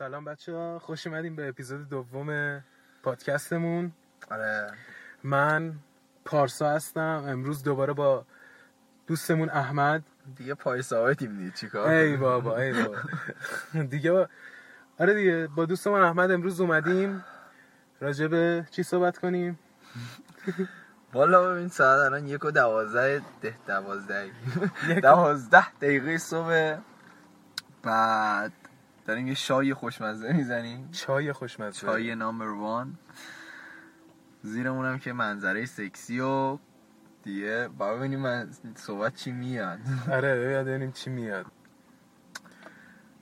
سلام بچه ها خوش اومدیم به اپیزود دوم پادکستمون. آره. من پارسا هستم. امروز دوباره با دوستمون احمد. دیگه پای ثابتیم دیگه چیکار ای بابا ای بابا. دیگه با... آره دیگه با دوستمون احمد امروز اومدیم. راجع به چی صحبت کنیم؟ والا ببین ساعت الان یک و دوازده ده دوازده. دوازده دقیقه صبح. بعد داریم یه شای خوشمزه می‌زنیم. چای خوشمزه. چای نامبر وان. زیرمون هم که منظره سکسی و دیگه با ببینیم من صحبت چی میاد. آره یاد ببینیم چی میاد.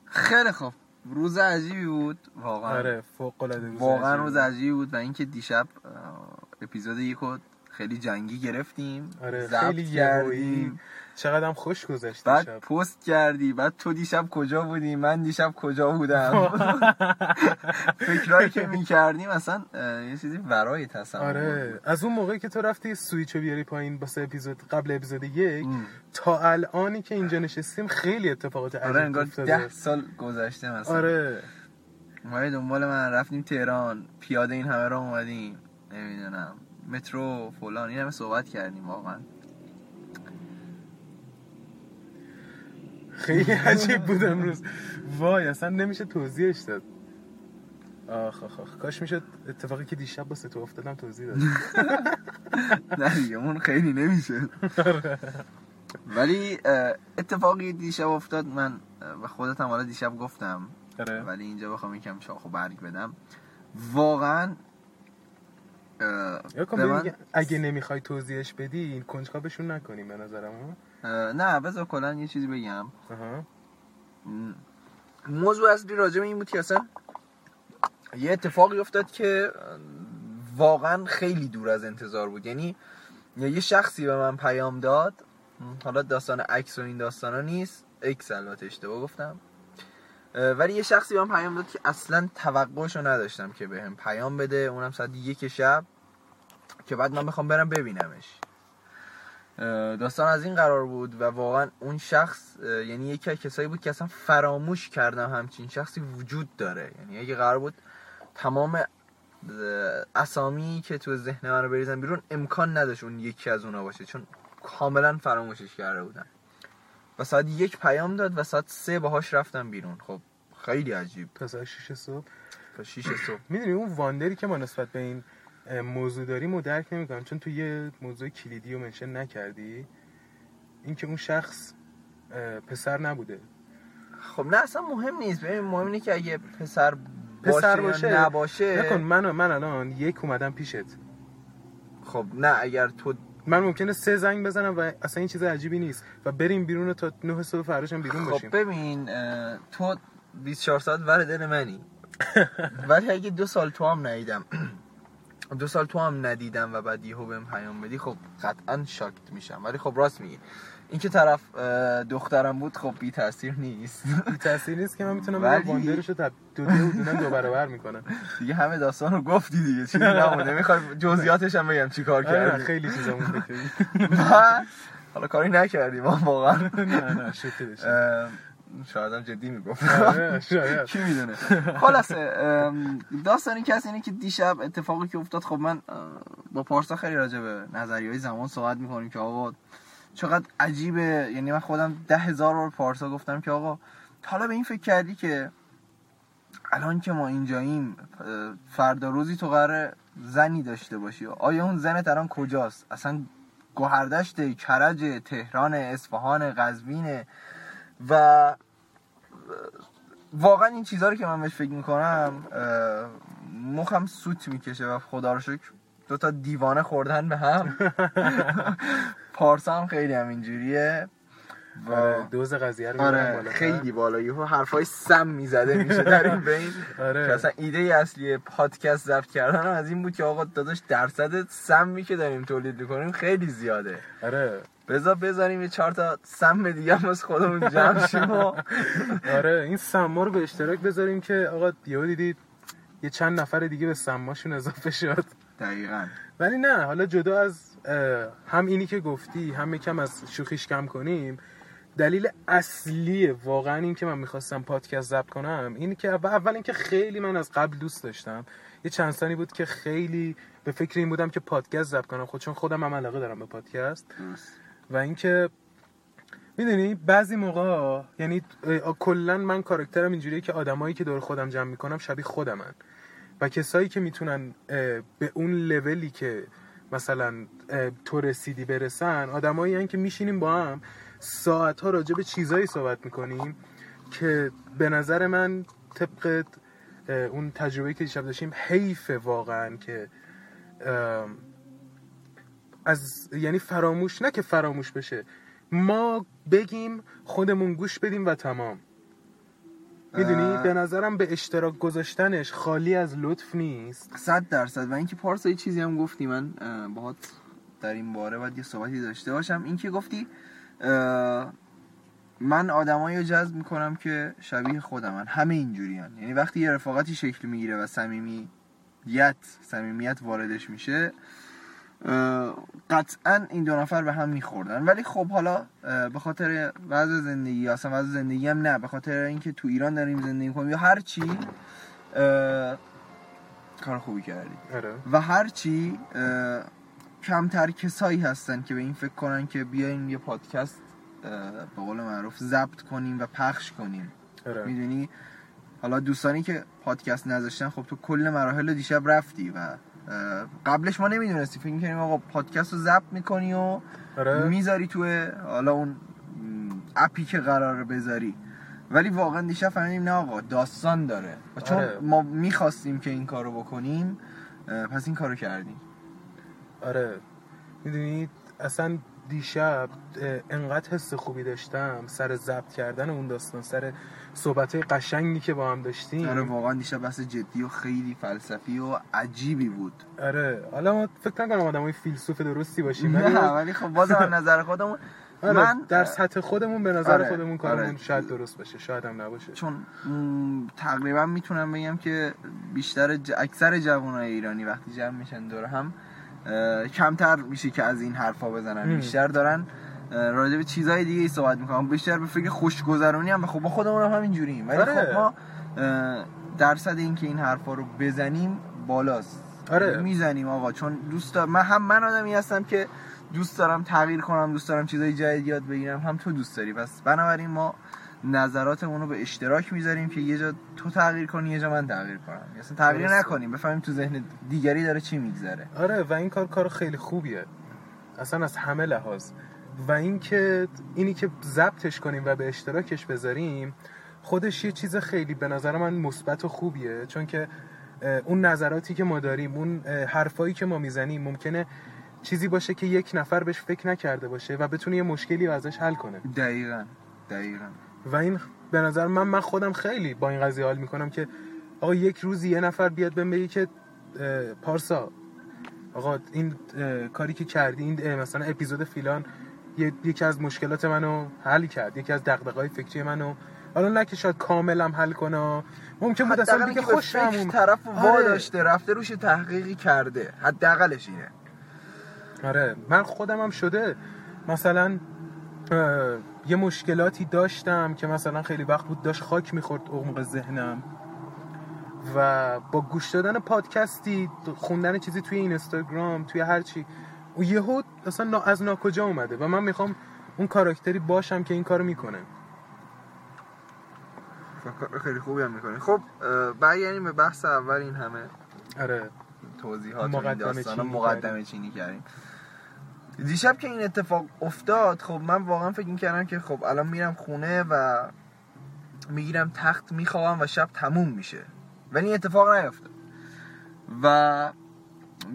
خیلی خوب. روز عجیبی بود واقعا. آره فوق العاده روز واقعا عجیبی روز. عجیبی بود و اینکه دیشب اپیزود یک رو خیلی جنگی گرفتیم. آره خیلی یهویی چقدر هم خوش گذشت بعد شب پست کردی بعد تو دیشب کجا بودی؟ من دیشب کجا بودم؟ فکرایی که می‌کردیم اصلا یه چیزی ورای تصور. آره. بود. از اون موقعی که تو رفتی سویچو بیاری پایین واسه اپیزود قبل اپیزود یک ام. تا الانی که اینجا نشستیم خیلی اتفاقات عجیب آره انگار. ده سال گذشته مثلا. آره. ما دنبال من رفتیم تهران. پیاده این همه را اومدیم. نمی‌دونم. مترو فلان این همه صحبت کردیم واقعا. خیلی عجیب بود امروز. وای اصلا نمیشه توضیحش داد. آخ آخ آخ. کاش می‌شد اتفاقی که دیشب با تو افتادم توضیح داد. نه دیگه اون خیلی نمیشه. ولی اه، اتفاقی دیشب افتاد. من و خودت هم حالا دیشب گفتم. آره. ولی اینجا بخوام یکم شاخ و برگ بدم. واقعا اگه نمی‌خوای توضیحش بدی این کنجکاوشون نکنیم به نظرم نه بذار کلا یه چیزی بگم. موضوع اصلی راجع به این بود که اصلا یه اتفاقی افتاد که واقعا خیلی دور از انتظار بود. یعنی یه شخصی به من پیام داد. حالا داستان عکس و این داستان ها نیست. اکس البته اشتباه گفتم. ولی یه شخصی به من پیام داد که اصلا توقعش رو نداشتم که بهم پیام بده. اونم ساعت یک شب که بعد من بخوام برم ببینمش. داستان از این قرار بود و واقعا اون شخص یعنی یکی از کسایی بود که اصلا فراموش کردم همچین شخصی وجود داره. یعنی اگه قرار بود تمام اسامی که تو ذهن من رو بریزن بیرون امکان نداشت اون یکی از اونا باشه چون کاملا فراموشش کرده بودم و ساعت یک پیام داد و ساعت سه باهاش رفتم بیرون. خب خیلی عجیب. تا ساعت 6 صبح؟ تا شیش صبح. می‌دونی اون واندری که ما نسبت به این موضوع داریم و درک نمی‌کنم. چون تو یه موضوع کلیدی رو منشن نکردی. اینکه اون شخص پسر نبوده. خب نه اصلا مهم نیست. ببین مهم اینه که اگه پسر باشه, پسر باشه، نباشه. نکن من من الان یک اومدم پیشت. خب نه اگر تو من ممکنه سه زنگ بزنم و اصلا این چیز عجیبی نیست و بریم بیرون تا نه صبح فراشم بیرون خب باشیم ببین اه، تو 24 ساعت ور دل منی. ولی اگه دو سال تو هم ندیدم. دو سال تو هم ندیدم و بعد یهو بهم پیام بدی خب قطعا شاکت میشم. ولی خب راست میگی. این که طرف دخترم بود خب بی تاثیر نیست. بی تاثیر نیست که من می‌تونم ولی- رو تا دو دو دونم دو برابر می‌کنم. دیگه همه داستان رو گفتی دیگه چیزی نمونه می‌خوای جزئیاتش هم بگم چیکار آره کردی؟ خیلی چیزا مونده که و حالا کاری نکردیم ما واقعا. نه نه شوخی شاید هم جدی می‌گفت. آره، شاید کی می‌دونه؟ خلاصه داستان این کسی اینه که دیشب اتفاقی که افتاد خب من با پارسا خیلی راجع به نظریه های زمان صحبت می‌کنیم که آقا چقدر عجیبه. یعنی من خودم ده هزار بار پارسا گفتم که آقا حالا به این فکر کردی که الان که ما اینجاییم فردا روزی تو قراره زنی داشته باشی. آیا اون زنت الان کجاست؟ اصلا گوهردشت کرج تهران اصفهان قزوین و واقعا این چیزها رو که من بهش فکر می‌کنم مخم سوت می‌کشه و خدا رو شکر دو تا دیوانه خوردن به هم. پارسا هم خیلی هم اینجوریه. و آره دوز قضیه رو آره بالاتر. خیلی بالا. یهو حرفای سم می‌زده میشه در این بین. که آره اصلا ایده اصلی پادکست ضبط کردن از این بود که آقا داداش درصد سمی که داریم تولید می‌کنیم خیلی زیاده. آره. بذار بذاریم یه چهار تا سم دیگه هم از خودمون جمع شیم. و آره این سما رو به اشتراک بذاریم که آقا یهو دیدید یه چند نفر دیگه به سماشون اضافه شد. دقیقا. ولی نه حالا جدا از هم اینی که گفتی هم یکم از شوخیش کم کنیم دلیل اصلی واقعا این که من می‌خواستم پادکست ضبط کنم اینه که اول, اینکه خیلی من از قبل دوست داشتم. یه چند سانی بود که خیلی به فکر این بودم که پادکست ضبط کنم خود چون خودم هم علاقه دارم به پادکست. و اینکه می‌دونی بعضی موقع یعنی کلا من کاراکترم اینجوریه که آدمایی که دور خودم جمع می‌کنم شبیه خودمن. و کسایی که می‌تونن به اون لولی که مثلا تو رسیدی برسن آدمایی که میشینیم با هم ساعت ها راجع به چیزایی صحبت می‌کنیم که به نظر من طبق اون تجربه که دیشب داشتیم حیف واقعا که از یعنی فراموش نه که فراموش بشه. ما بگیم خودمون گوش بدیم و تمام. می‌دونی؟ به نظرم به اشتراک گذاشتنش خالی از لطف نیست. صد درصد. و اینکه پارسا یه چیزی هم گفتی من باهات در این باره باید یه صحبتی داشته باشم. اینکه گفتی من آدمایی رو جذب می‌کنم که شبیه خودمن همه اینجوری هن. یعنی وقتی یه رفاقتی شکل می‌گیره و صمیمیت صمیمیت واردش میشه قطعا این دو نفر به هم میخوردن ولی خب حالا به خاطر وضع زندگی اصلا وضع زندگی هم نه به خاطر اینکه تو ایران داریم زندگی کنیم یا هر چی کار خوبی کردی آره. و هر چی کمتر کسایی هستن که به این فکر کنن که بیاین یه پادکست به قول معروف ضبط کنیم و پخش کنیم آره. می‌دونی حالا دوستانی که پادکست نذاشتن خب تو کل مراحل دیشب رفتی و قبلش ما نمی‌دونستی فکر کنیم آقا پادکست رو ضبط می‌کنی و آره. می‌ذاری تو حالا اون اپی که قراره بذاری ولی واقعا دیشب فهمیدیم نه آقا داستان داره و چون آره. ما می‌خواستیم که این کارو بکنیم پس این کارو کردیم آره می‌دونید اصلا دیشب انقدر حس خوبی داشتم سر ضبط کردن اون داستان سر صحبت قشنگی که با هم داشتیم آره واقعا دیشب بحث جدی و خیلی فلسفی و عجیبی بود آره حالا ما فکر نکنم آدمای فیلسوف درستی باشیم نه ولی خب باز نظر خودمون آره من در سطح خودمون به نظر آره، خودمون کارمون آره. شاید درست باشه شاید هم نباشه چون تقریبا می‌تونم بگم که بیشتر ج... اکثر جوانای ایرانی وقتی جمع میشن دور هم کمتر میشه که از این حرفا بزنن. بیشتر دارن راجع به چیزهای دیگه ای صحبت می‌کنن بیشتر به فکر خوشگذرونی هم خب با خودمون هم همینجوریم. ولی آره. خب ما درصد اینکه این حرفا رو بزنیم بالاست. آره. می‌زنیم آقا. چون دوست دارم من هم من آدمی هستم که دوست دارم تغییر کنم دوست دارم چیزای جدید یاد بگیرم. هم تو دوست داری. پس بنابراین ما نظراتمون رو به اشتراک می‌ذاریم که یه جا تو تغییر کنی یه جا من تغییر کنم. اصلا تغییر. نکنیم. بفهمیم تو ذهن دیگری داره چی میگذره. آره و این کار کار خیلی خوبیه. اصلا از همه لحاظ. و اینکه اینی که ضبطش کنیم و به اشتراکش بذاریم خودش یه چیز خیلی به نظر من مثبت و خوبیه. چون که اون نظراتی که ما داریم اون حرفایی که ما می‌زنیم ممکنه چیزی باشه که یک نفر بهش فکر نکرده باشه و بتونه یه مشکلی رو ازش حل کنه. دقیقا دقیقا. و این به نظر من من خودم خیلی با این قضیه حال می‌کنم که آقا یک روزی یه نفر بیاد بهم بگه که پارسا آقا این کاری که کردی این مثلا اپیزود فیلان یکی از مشکلات منو حل کرد. یکی از دغدغه‌های فکری منو. حالا نه که شاید کاملم حل کنه. ممکن بود اصلا دیگه خوش فکر طرف وا آره. داشته رفته روش تحقیقی کرده. حداقلش اینه. آره. من خودم هم شده. مثلا یه مشکلاتی داشتم که مثلا خیلی وقت بود داشت خاک می‌خورد عمق ذهنم. و با گوش دادن پادکستی خوندن چیزی توی اینستاگرام توی هر چی یهو اصلا از ناکجا اومده و من می‌خوام اون کاراکتری باشم که این کارو می‌کنه. خیلی خوبی هم می‌کنی. خب برگردیم به بحث اول این همه آره. توضیحات و این مقدمه چینی مقدمه چینی کردیم. دیشب که این اتفاق افتاد خب من واقعا فکر می‌کردم که خب الان میرم خونه و می‌گیرم تخت میخوابم و شب تموم میشه. ولی این اتفاق نیفتاد. و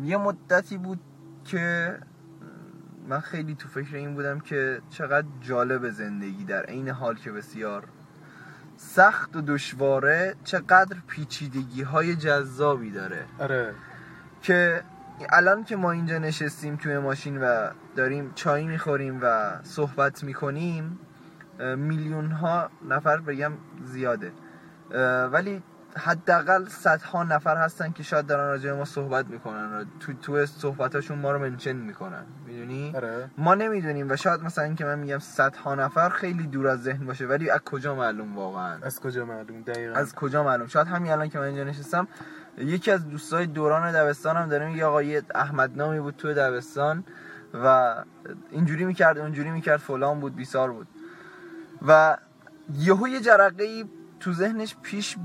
یه مدتی بود که من خیلی تو فکر این بودم که چقدر جالب زندگی در عین حال که بسیار سخت و دشواره چقدر پیچیدگی های جذابی داره. آره. که الان که ما اینجا نشستیم توی ماشین و داریم چای می‌خوریم و صحبت می‌کنیم میلیون ها نفر بگم زیاده. ولی حداقل صدها نفر هستن که شاید دارن راجع ما صحبت می‌کنن تو تو صحبتاشون ما رو منشن می‌کنن. می‌دونی؟ آره. ما نمی‌دونیم و شاید مثلا این که من میگم صدها نفر خیلی دور از ذهن باشه ولی از کجا معلوم واقعا؟ از کجا معلوم؟ دقیقا. از کجا معلوم؟ شاید همین الان که من اینجا نشستم یکی از دوستای دوران دبستانم داره میگه آقا یه احمد نامی بود تو دبستان و اینجوری می‌کرد اونجوری می‌کرد فلان بود بیسار بود. و یهو یه جرقه ای تو ذهنش پیش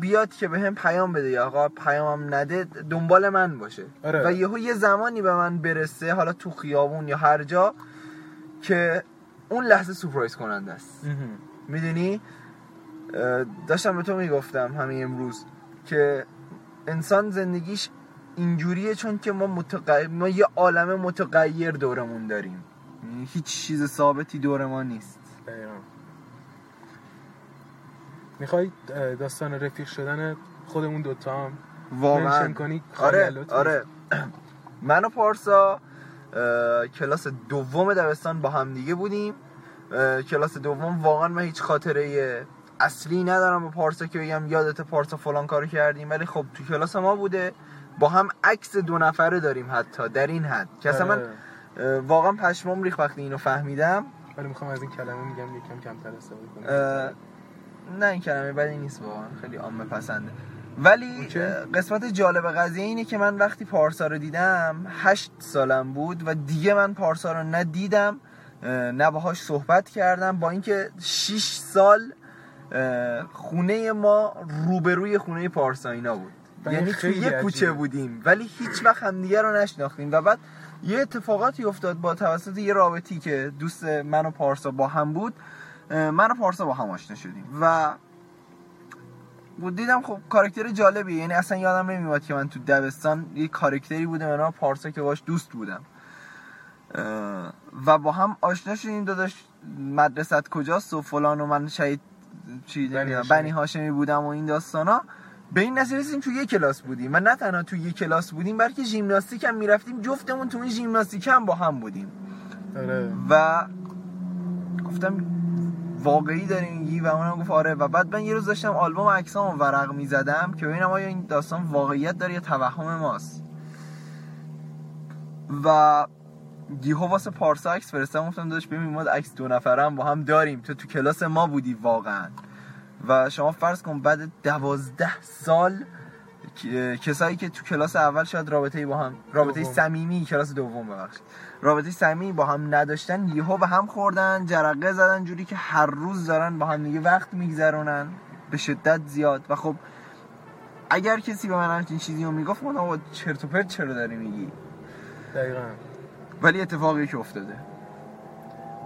بیاد که به هم پیام بده یا آقا پیامم نده دنبال من باشه. آره. و یهو یه زمانی به من برسه حالا تو خیابون یا هر جا که اون لحظه سورپرایز کننده است. می‌دونی؟ داشتم به تو می‌گفتم همین امروز که انسان زندگیش اینجوریه چون که ما, متغیر... ما یه عالم متغیر دورمون داریم. یعنی هیچ چیز ثابتی دور ما نیست می‌خوای داستان رفیق شدن خودمون دوتا هم واقعا. کنی؟ آره. آره. من و پارسا کلاس دوم دبستان با هم دیگه بودیم. کلاس دوم واقعا من هیچ خاطره اصلی ندارم با پارسا که بگم یادت پارسا فلان کارو کردیم. ولی خب تو کلاس ما بوده. با هم عکس دو نفره داریم حتی در این حد. که اصلا من آره. واقعا پشمام ریخت وقتی اینو فهمیدم. ولی می‌خوام از این کلمه میگم یکم کمتر استفاده کنم. نه این کلمه بدی نیست واقعا خیلی عامه پسنده. ولی قسمت جالب قضیه اینه که من وقتی پارسا رو دیدم هشت سالم بود و دیگه من پارسا رو نه دیدم اه، نه باهاش صحبت کردم با اینکه 6 سال خونه ما روبروی خونه پارسا اینا بود. یعنی تو خیلی یه کوچه. بودیم. ولی هیچ وقت همدیگه رو نشناختیم. و بعد یه اتفاقاتی افتاد با توسط یه رابطی که دوست من و پارسا با هم بود. من و پارسا با هم آشنا شدیم. و بود دیدم خب کاراکتر جالبیه. یعنی اصلا یادم نمیاد که من تو دبستان یه کاراکتری بوده به نام پارسا که باش دوست بودم. و با هم آشنا شدیم داداش. مدرست کجاست و فلان و من شهید چی بنی هاشمی. بنی هاشمی بودم و این داستانا. به این نتیجه رسیدیم تو یه کلاس بودیم. و نه تنها تو یه کلاس بودیم بلکه ژیمناستیک هم می‌رفتیم. جفتمون تو این ژیمناستیک هم با هم بودیم. آره. و گفتم واقعی داری میگی؟ و اونم گفت آره. و بعد من یه روز داشتم آلبوم عکسامو ورق می‌زدم که ببینم آیا این داستان واقعیت داره یا توهم ماست. و یهو واسه پارسا عکس فرستادم گفتم داداش ببین ما عکس دو نفره هم با هم داریم. تو تو کلاس ما بودی واقعا. و شما فرض کن بعد دوازده سال کسایی که تو کلاس اول شاید رابطه با هم رابطه. صمیمی کلاس دوم ببخشید. رابطه صمیمی با هم نداشتن یهو به هم خوردن جرقه زدن جوری که هر روز دارن با هم دیگه وقت میگذرونن به شدت زیاد. و خب اگر کسی به من همچین چیزی رو می‌گفت من آقا چرت و پرت چرا داری میگی؟ دقیقا. ولی اتفاقی که افتاده.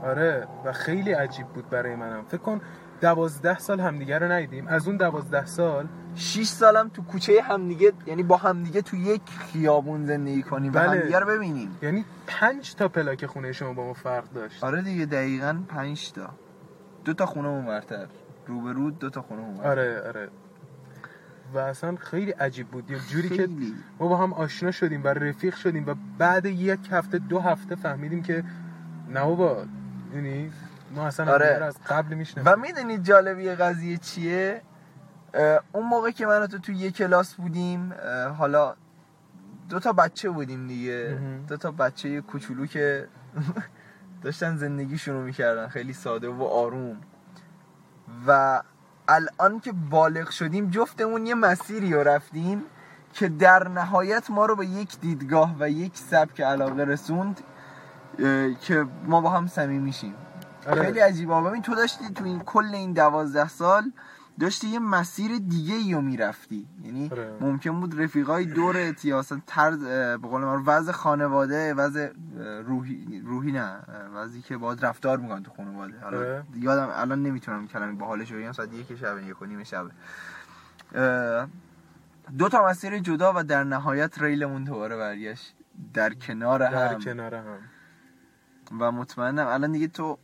آره و خیلی عجیب بود برای منم. فکر کن دوازده سال همدیگه رو ندیدیم. از اون دوازده سال 6 سالم تو کوچه همدیگه یعنی با همدیگه تو یک خیابون زندگی کنیم و بله. همدیگه رو ببینیم. یعنی پنج تا پلاک خونه شما با ما فرق داشت. آره دیگه دقیقا 5 تا. دو تا خونه اونورتر روبرو دو تا خونه اونورتر آره آره. و اصلا خیلی عجیب بود. یه جوری که خیلی. ما با هم آشنا شدیم و رفیق شدیم و بعد یک هفته دو هفته فهمیدیم که نه بابا یعنی ما اصلا آره. از قبل می‌شناسیم و می‌دونید جالبی قضیه چیه اون موقع که من تو تو یه کلاس بودیم حالا دو تا بچه بودیم دیگه. دو تا بچه کوچولو که داشتن زندگیشون رو می‌کردن خیلی ساده و آروم و الان که بالغ شدیم جفتمون یه مسیری رو رفتیم که در نهایت ما رو به یک دیدگاه و یک سبک علاقه رسوند که ما با هم صمیمی میشیم. خیلی عجیبه. ببین تو داشتی تو این کل این دوازده سال داشتی یه مسیر دیگه ای رو می‌رفتی. یعنی آره. ممکن بود رفیقای دورت یا اصلا طرز به قول من وضع خانواده وضع روحی روحی نه وضعی که باید رفتار می‌کنن تو خانواده. حالا آره. یادم الان نمی‌تونم کلمه با حالش رو بگم ساعت یک شب یک و نیم شب. دو تا مسیر جدا و در نهایت ریلمون دوباره برگشت. در کنار در هم. کنار هم. و مطمئنم الان دیگه تو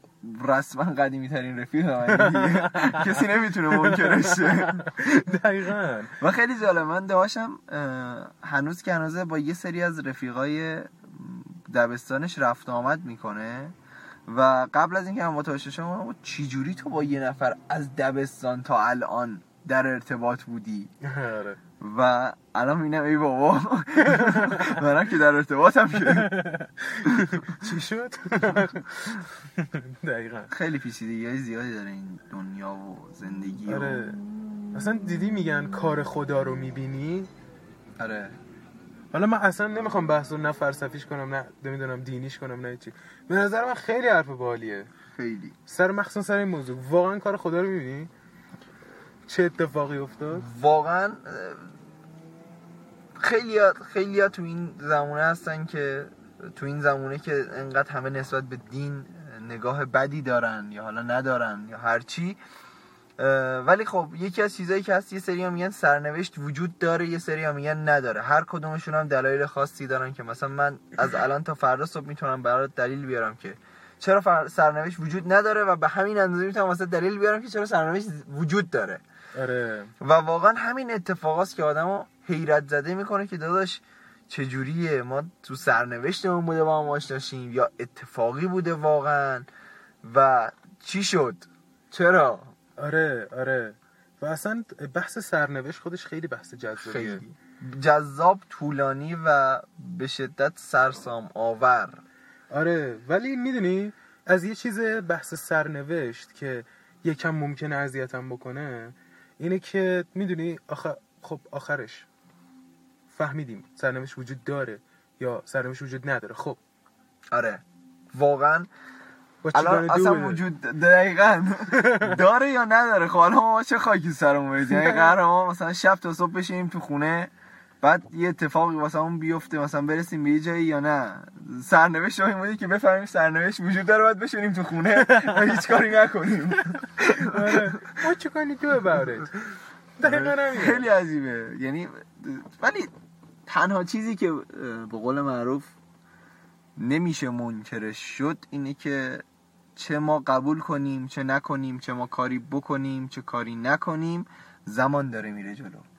رسما قدیمی ترین رفیق من. کسی نمی‌تونه منکرش شه. دقیقا و خیلی جالب من داشتم هنوز که هنوزه با یه سری از رفیقای دبستانش رفت آمد می‌کنه و قبل از اینکه من متوجه گفتم چی جوری تو با یه نفر از دبستان تا الان در ارتباط بودی آره و الان می‌بینم ای بابا. منم که در ارتباطم که. چی شد؟ دقیقا. خیلی پیچیدگی های زیادی داره این دنیا و زندگی و آره. اصلا دیدی میگن کار خدا رو می‌بینی؟ آره. حالا من اصلا نمی‌خوام بحث رو نه فلسفیش کنم نه نمی‌دونم دینیش کنم نه چی. به نظر من خیلی حرف بالیه. خیلی. سر مخصوصا سر این موضوع. واقعا کار خدا رو می‌بینی؟ چه اتفاقی افتاد؟ واقعا خیلی خیلی تو این زمونه هستن که تو این زمونه که انقدر همه نسبت به دین نگاه بدی دارن یا حالا ندارن یا هرچی ولی خب یکی از چیزایی که هست یه سری میگن سرنوشت وجود داره یه سری میگن نداره. هر کدومشون هم دلایل خاصی دارن که مثلا من از الان تا فردا صبح می‌تونم برات دلیل بیارم که چرا. سرنوشت وجود نداره و به همین اندازه می‌تونم واسه دلیل بیارم که چرا سرنوشت وجود داره. آره. و واقعا همین اتفاقاست که آدمو حیرت زده می‌کنه که داداش چجوریه؟ ما تو سرنوشتمون بوده با هم آشناشیم یا اتفاقی بوده واقعا؟ و چی شد؟ چرا؟ آره آره. و اصلا بحث سرنوشت خودش خیلی بحث جذابیه. خیلی. جذاب طولانی و به شدت سرسام آور. آره ولی می‌دونی از یه چیز بحث سرنوشت که یکم ممکنه اذیتم بکنه اینه که می‌دونی آخر خب آخرش فهمیدیم سرنوشت وجود داره یا سرنوشت وجود نداره. خب. آره. واقعا. الان اصلا؟ وجود دقیقا. داره یا نداره؟ خب ما چه خاکی سرمون بریزیم؟ یعنی قرار ما مثلا شب تا صبح بشینیم تو خونه. بعد یه اتفاقی واسه اون بیفته مثلا برسیم به یه جایی یا نه. سرنوشت این بودی که بفهمیم سرنوشت وجود داره باید بشینیم تو خونه و هیچ کاری نکنیم. آره. What you gonna do about it دقیقا همینه. خیلی عجیبه. یعنی ولی تنها چیزی که به قول معروف نمیشه منکرش شد اینه که چه ما قبول کنیم چه نکنیم چه ما کاری بکنیم چه کاری نکنیم زمان داره میره جلو. آره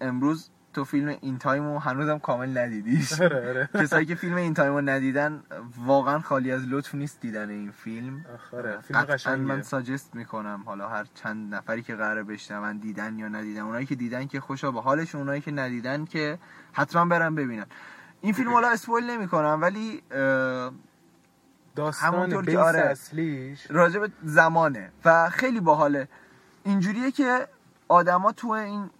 امروز تو فیلم In Time و هنوزم کامل ندیدیش. آره آره. کسایی که فیلم In Time و ندیدن واقعا خالی از لطف نیست دیدن این فیلم. آره قطعا من suggest می‌کنم حالا هر چند نفری که قراره بشنون دیدن یا ندیدن اونایی که دیدن که خوشا به حالشون اونایی که ندیدن که حتما برن ببینن. این فیلم حالا اسپویل نمی‌کنم ولی داستان بیس آره. اصلیش. راجع به زمانه. و خیلی باحاله. اینجوریه که آدما تو این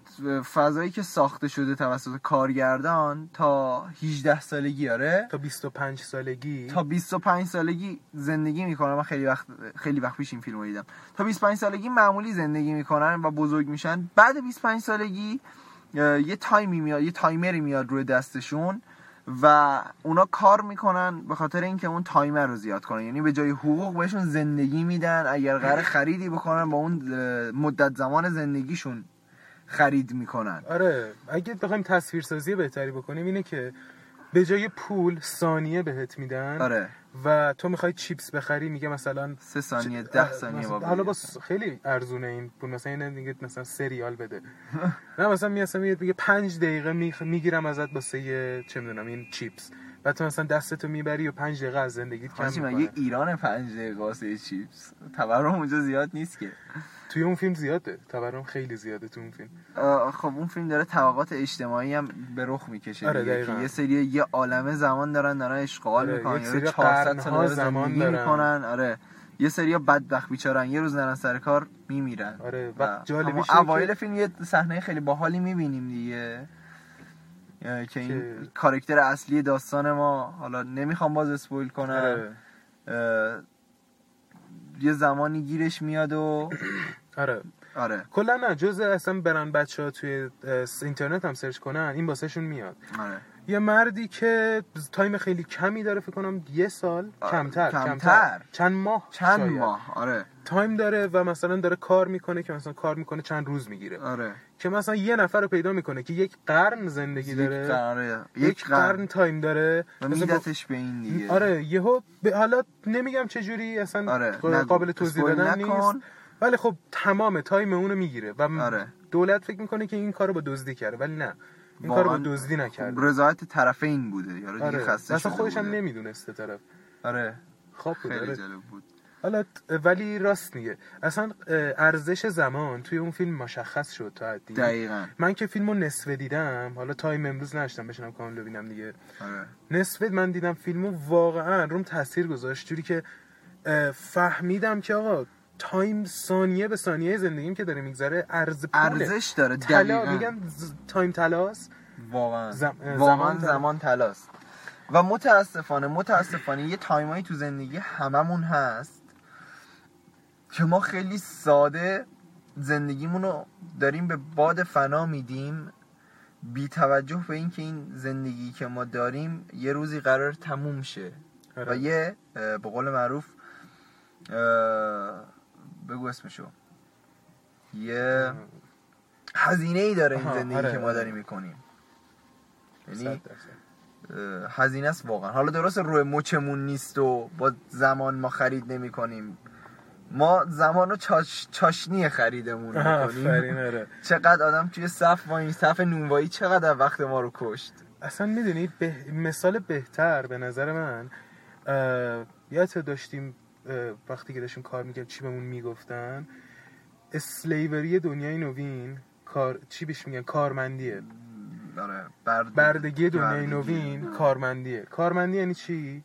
فضایی که ساخته شده توسط کارگردان تا 18 سالگی آره؟ تا 25 سالگی. تا 25 سالگی زندگی می‌کنن من خیلی وقت خیلی وقت پیش این فیلم رو دیدم. تا 25 سالگی معمولی زندگی می‌کنن و بزرگ میشن. بعد 25 سالگی یه تایمی میاد یه تایمری میاد روی دستشون. و اونا کار می‌کنن به خاطر اینکه اون تایمر رو زیاد کنن. یعنی به جای حقوق بهشون زندگی میدن اگر قرار خریدی بکنن با اون مدت زمان زندگیشون خرید می‌کنن. آره اگه بخوایم تصویرسازی بهتری بکنیم اینه که به جای پول ثانیه بهت میدن. آره. و تو می‌خوای چیپس بخری؟ میگه مثلا سه ثانیه ده ثانیه با حالا با خیلی ارزونه این پول. مثلا اینه دیگه مثلا سه ریال بده. نه مثلا می مثلا میگه پنج دقیقه میخ- می‌گیرم ازت واسه یه چه می‌دونم این چیپس. بعد تو مثلا دستتو می‌بری و پنج دقیقه از زندگیت کم حاجی مگه می‌کنه. ایران پنج دقیقه واسه چیپس؟ تورم اونجا زیاد نیست که. توی اون فیلم زیاده. تورم خیلی زیاده تو اون فیلم. خب اون فیلم داره طبقات اجتماعی هم به رخ می‌کشه آره،. که یه سری یه عالمه زمان دارن دارن اشغال آره، می‌کنن. سری 400 قرنها سال زمان دارن. می‌کنن. آره. یه سری بدبخت بیچارن. یه روز نرن سر کار میمیرن. آره و جالبیش اوایل فیلم یه صحنه خیلی باحالی می‌بینیم دیگه. که این کارکتر اصلی داستان ما حالا نمی‌خوام باز اسپویل کنم. آره. یه زمانی گیرش میاد و آره. آره. کلا نه جز اصلا برن بچه ها توی اینترنت هم سرچ کنن این واسهشون میاد. آره. یه مردی که time خیلی کمی داره فکر کنم یه سال آه، کمتر کمتر. چند ماه چند شاید. ماه آره. time داره و مثلا داره کار می‌کنه که مثلا کار می‌کنه چند روز می‌گیره. آره. که مثلا یه نفر رو پیدا می‌کنه که یک قرن زندگی داره. قرن یک قرن. time داره. و میدتش به این دیگه. آره یهو به حالا نمیگم چه جوری اصلا آره،. قابل توضیح دادن. نیست. ولی خب تمام time اونو می‌گیره و آره. دولت فکر می‌کنه که این کارو با دزدی کرده ولی نه. این کارو با دزدی نکرده. رضایت طرفین بوده. یارو دیگه آره. خسته شده خودش هم. نمی‌دونسته طرف. آره. خواب بود خیلی آره. جالب بود. حالا ولی راست میگه. اصلا ارزش زمان توی اون فیلم مشخص شد تا حدی. دقیقا. من که فیلمو نصفه دیدم حالا time امروز نشدم بشنم کامل ببینم دیگه. آره. نصفه من دیدم فیلمو واقعا روم تاثیر گذاشت. جوری که فهمیدم که آقا time ثانیه به ثانیه زندگیم که داره میگذره ارز ارزش داره طلا میگن ز- time طلاست. واقعا. زم- واقعا زمان زمان طلاست. و متاسفانه متاسفانه یه time ایی تو زندگی هممون هست که ما خیلی ساده زندگیمون رو داریم به باد فنا میدیم. بی توجه به اینکه این زندگی که ما داریم یه روزی قراره تموم شه. آره. و یه به قول معروف بگو اسمشو. یه هزینه ای داره این زندگی آره، که ما آره. داریم می‌کنیم. یعنی هزینه است واقعا. حالا درست روی مچمون نیست و با زمان ما خرید نمی کنیم ما زمان رو چاش... چاشنی خریدمون می‌کنیم. آره. چقدر آدم توی صف وای صف نونوایی چقدر وقت ما رو کشت. اصلا می‌دونی به... مثال بهتر به نظر من اه، یادت داشتیم وقتی که داشتیم کار می‌کردیم چی بهمون می‌گفتن؟ slavery دنیای نوین کار چی بهش میگن؟ کارمندیه. آره برد... بردگی دنیای بردگی. نوین کارمندیه. کارمندی یعنی چی؟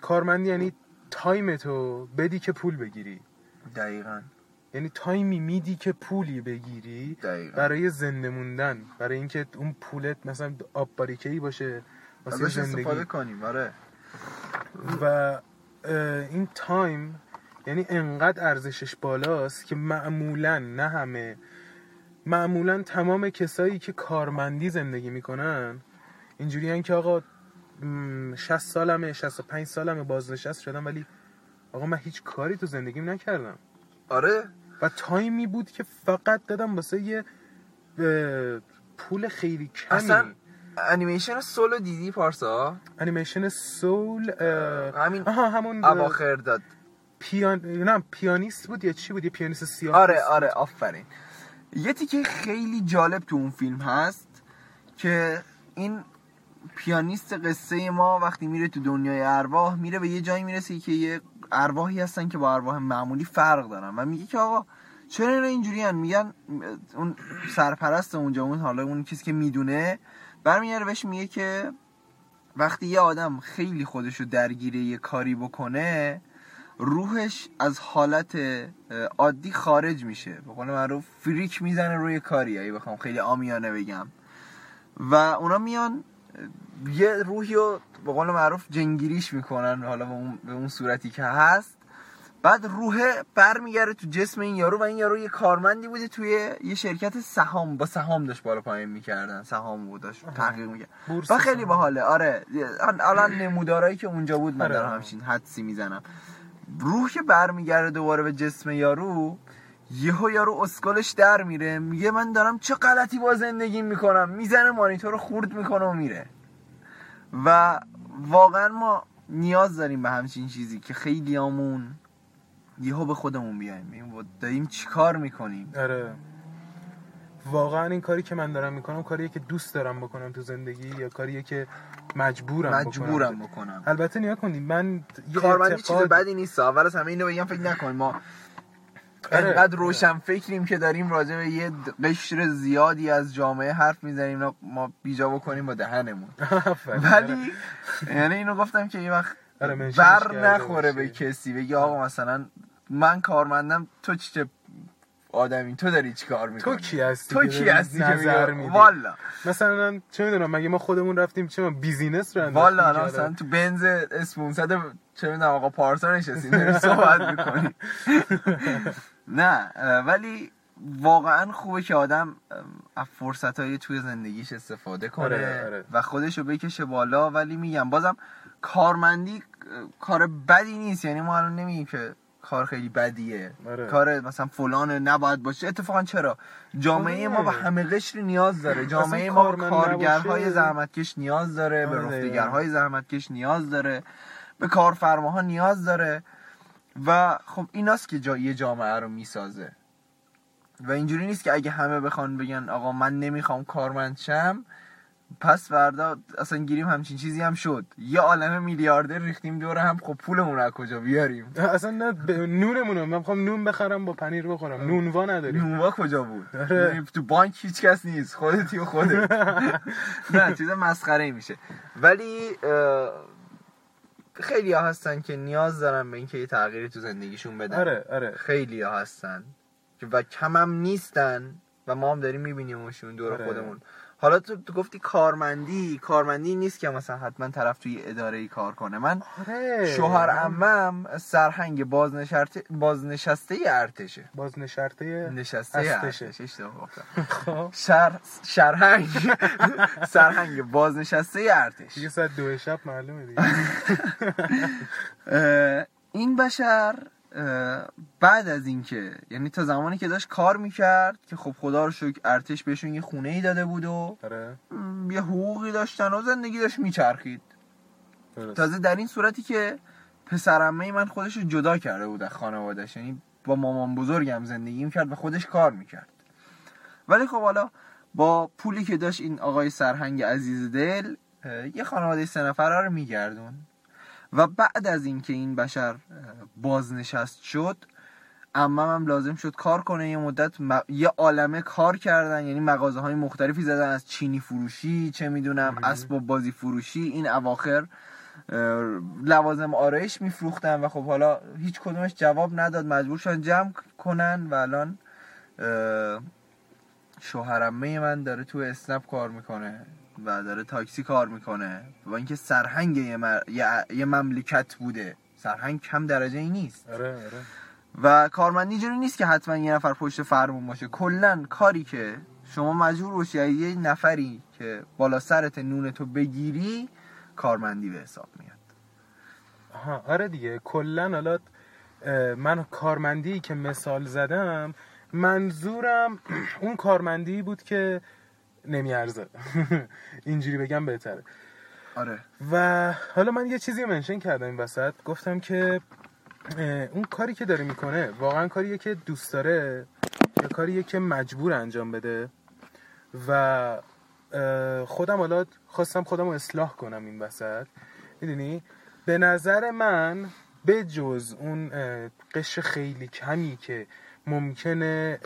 کارمندی یعنی time تو بدی که پول بگیری. دقیقا. یعنی time ی میدی که پولی بگیری دقیقا. برای زنده موندن. برای اینکه اون پولت مثلا آب باریکه ای باشه واسه زندگی استفاده کنیم آره. و این تایم یعنی انقدر ارزشش بالاست که معمولا نه همه معمولا تمام کسایی که کارمندی زندگی می‌کنن اینجوری که آقا م، 60 سالمه 65 سالمه بازنشست شدم ولی آقا من هیچ کاری تو زندگیم نکردم. آره؟ و تایمی بود که فقط دادم واسه یه پول خیلی کمی. اصلا انیمیشن سولو دیدی پارسا انیمیشن سول اه، همین آها همون اواخر داد پیان نه پیانیست بود یا چی بود یه پیانیست سیاه آره. آره آفرین یه تیکه خیلی جالب تو اون فیلم هست که این پیانیست قصه ما وقتی میره تو دنیای ارواح میره به یه جایی می‌رسه که یه ارواحی هستن که با ارواح معمولی فرق دارن و میگه که آقا چرا اینا اینجوری؟ میگن اون سرپرست اونجا اون حالا اون کسی که می‌دونه برمیگره بهش میگه که وقتی یه آدم خیلی خودشو درگیره یه کاری بکنه روحش از حالت عادی خارج میشه. به قول معروف فریک می‌زنه روی کاری اگه بخوام خیلی آمیانه بگم. و اونا میان یه روحی رو به قول معروف جنگیریش می‌کنن حالا به اون, به اون صورتی که هست. بعد روحه برمیگره تو جسم این یارو و این یارو یه کارمندی بوده توی یه شرکت سهام. با سهام داشت بالا پایین می‌کردن. سهام بود داشت تحقیق می‌کرد. و خیلی. باحاله. آره. الان نمودارایی که اونجا بود من آره. دارم همچین حدسی می‌زنم. روح که برمیگرده دوباره به جسم یارو یهو یارو اسکلش در میره. میگه من دارم چه غلطی با زندگی می‌کنم. می‌زنه مانیتور رو خورد می‌کنه و میره. و واقعا ما نیاز داریم به همچین چیزی که خیلی آمون یهو به خودمون بیایم. ببین داریم چیکار می‌کنیم؟ آره. واقعا این کاری که من دارم می‌کنم کاریه که دوست دارم بکنم تو زندگی یا کاریه که مجبورم مجبورم بکنم. بکنم البته نیا کنید من کارمندی چیز اعتقاد- بدی نیست. اول از همه اینو بگم فکر نکن. ما آره. انقدر روشن فکریم که داریم راجع به یه قشر زیادی از جامعه حرف می‌زنیم. ما بیجا بکنیم با دهنمون. ولی یعنی اینو گفتم که یه وقت آره، بر نخوره به. کسی. بگی آقا مثلا من کارمندم تو چه آدمی؟ تو داری چی کار می‌کنی؟ تو کی هستی تو کی داری هستی نظر میدی؟ والا. مثلا چه می‌دونم مگه ما خودمون رفتیم چه می‌دونم بیزینس رو والا الان آره. مثلا تو بنز اسپونسد چه می‌دونم آقا پارسا نشستیم داریم صحبت می‌کنیم. نه ولی واقعا خوبه که آدم فرصت های توی زندگیش استفاده کنه آره، آره. و خودش رو بکشه بالا. ولی میگم بازم کارمندی کار بدی نیست. یعنی ما الان نمیگیم که کار خیلی بدیه آره. کار مثلا فلان نباید باشه اتفاقا چرا جامعه آره. ما به همه قشر نیاز داره جامعه ما به کارگرهای. زحمتکش نیاز داره به آره، دقیقاً. رفتگرهای زحمتکش نیاز داره به کارفرماها نیاز داره و خب ایناست که جا یه جامعه رو می‌سازه و اینجوری نیست که اگه همه بخوان بگن آقا من نمی‌خوام کارمند شم پس فردا اصلا گیریم همچین چیزی هم شد. یه عالم میلیاردر ریختیم دور هم خب پولمون از کجا بیاریم؟ اصلا نه ب... نونمونو من می‌خوام نون بخرم با پنیر بخورم. نونوا نداریم. نونوا کجا بود؟ آره. یعنی تو بانک هیچ کس نیست. خودتی و خودت. نه چیز مسخره میشه. ولی خیلی ها هستن که نیاز دارن به اینکه یه تغییری تو زندگیشون بدن. آره آره. خیلی ها هستن. که و کم هم نیستن و ما هم داریم میبینیمشون دور آره. خودمون. حالا تو, تو گفتی کارمندی کارمندی نیست که مثلا حتما طرف توی اداره ای کار کنه. من آره. شوهر عمم سرهنگ بازنشسته بازنشسته ارتشه. بازنشسته نشسته هستشه. ارتش اشتباه گفتم. خب. شر شرهنگ. سرهنگ بازنشسته ارتش. دیگه ساعت دو شب معلومه دیگه. این بشر بعد از اینکه یعنی تا زمانی که داشت کار می‌کرد که خب خدا رو شکر ارتش بهشون یه خونه ای داده بود و آره. یه حقوقی داشتن و زندگی داشت میچرخید. درست. تازه در این صورتی که پسرمه من خودش رو جدا کرده بود از خانوادش یعنی با مامان بزرگم زندگی می‌کرد و خودش کار می‌کرد. ولی خب حالا با پولی که داشت این آقای سرهنگ عزیز دل یه خانواده سه نفره رو میگردون و بعد از اینکه این بشر بازنشست شد امم هم لازم شد کار کنه. یه مدت م- یه عالمه کار کردن. یعنی مغازه های مختلفی زدن از چینی فروشی چه می‌دونم مهم. اسباب بازی فروشی. این اواخر لوازم آرایش میفروختن و خب حالا هیچ کدومش جواب نداد. مجبور شدن جمع کنن و الان شوهرمه من داره تو اسنپ کار می‌کنه. و داره تاکسی کار می‌کنه. و اینکه سرهنگ یه, مر- یه- یه مملکت بوده. سرهنگ کم درجه ای نیست. آره آره. و کارمندی جوری نیست که حتما یه نفر پشت فرمون باشه. کلا کاری که شما مجبور باشی یه نفری که بالا سرت نون تو بگیری کارمندی به حساب میاد. آها آره دیگه. کلا حالا من کارمندی که مثال زدم منظورم اون کارمندی بود که نمیارزه. اینجوری بگم بهتره. آره. و حالا من یه چیزی منشن کردم این وسط. گفتم که اون کاری که داره می‌کنه واقعا کاریه که دوست داره یا کاریه که مجبور انجام بده. و خودم حالا خواستم خودم رو اصلاح کنم این وسط. می‌دونی؟ به نظر من به جز اون قش خیلی کمی که ممکنه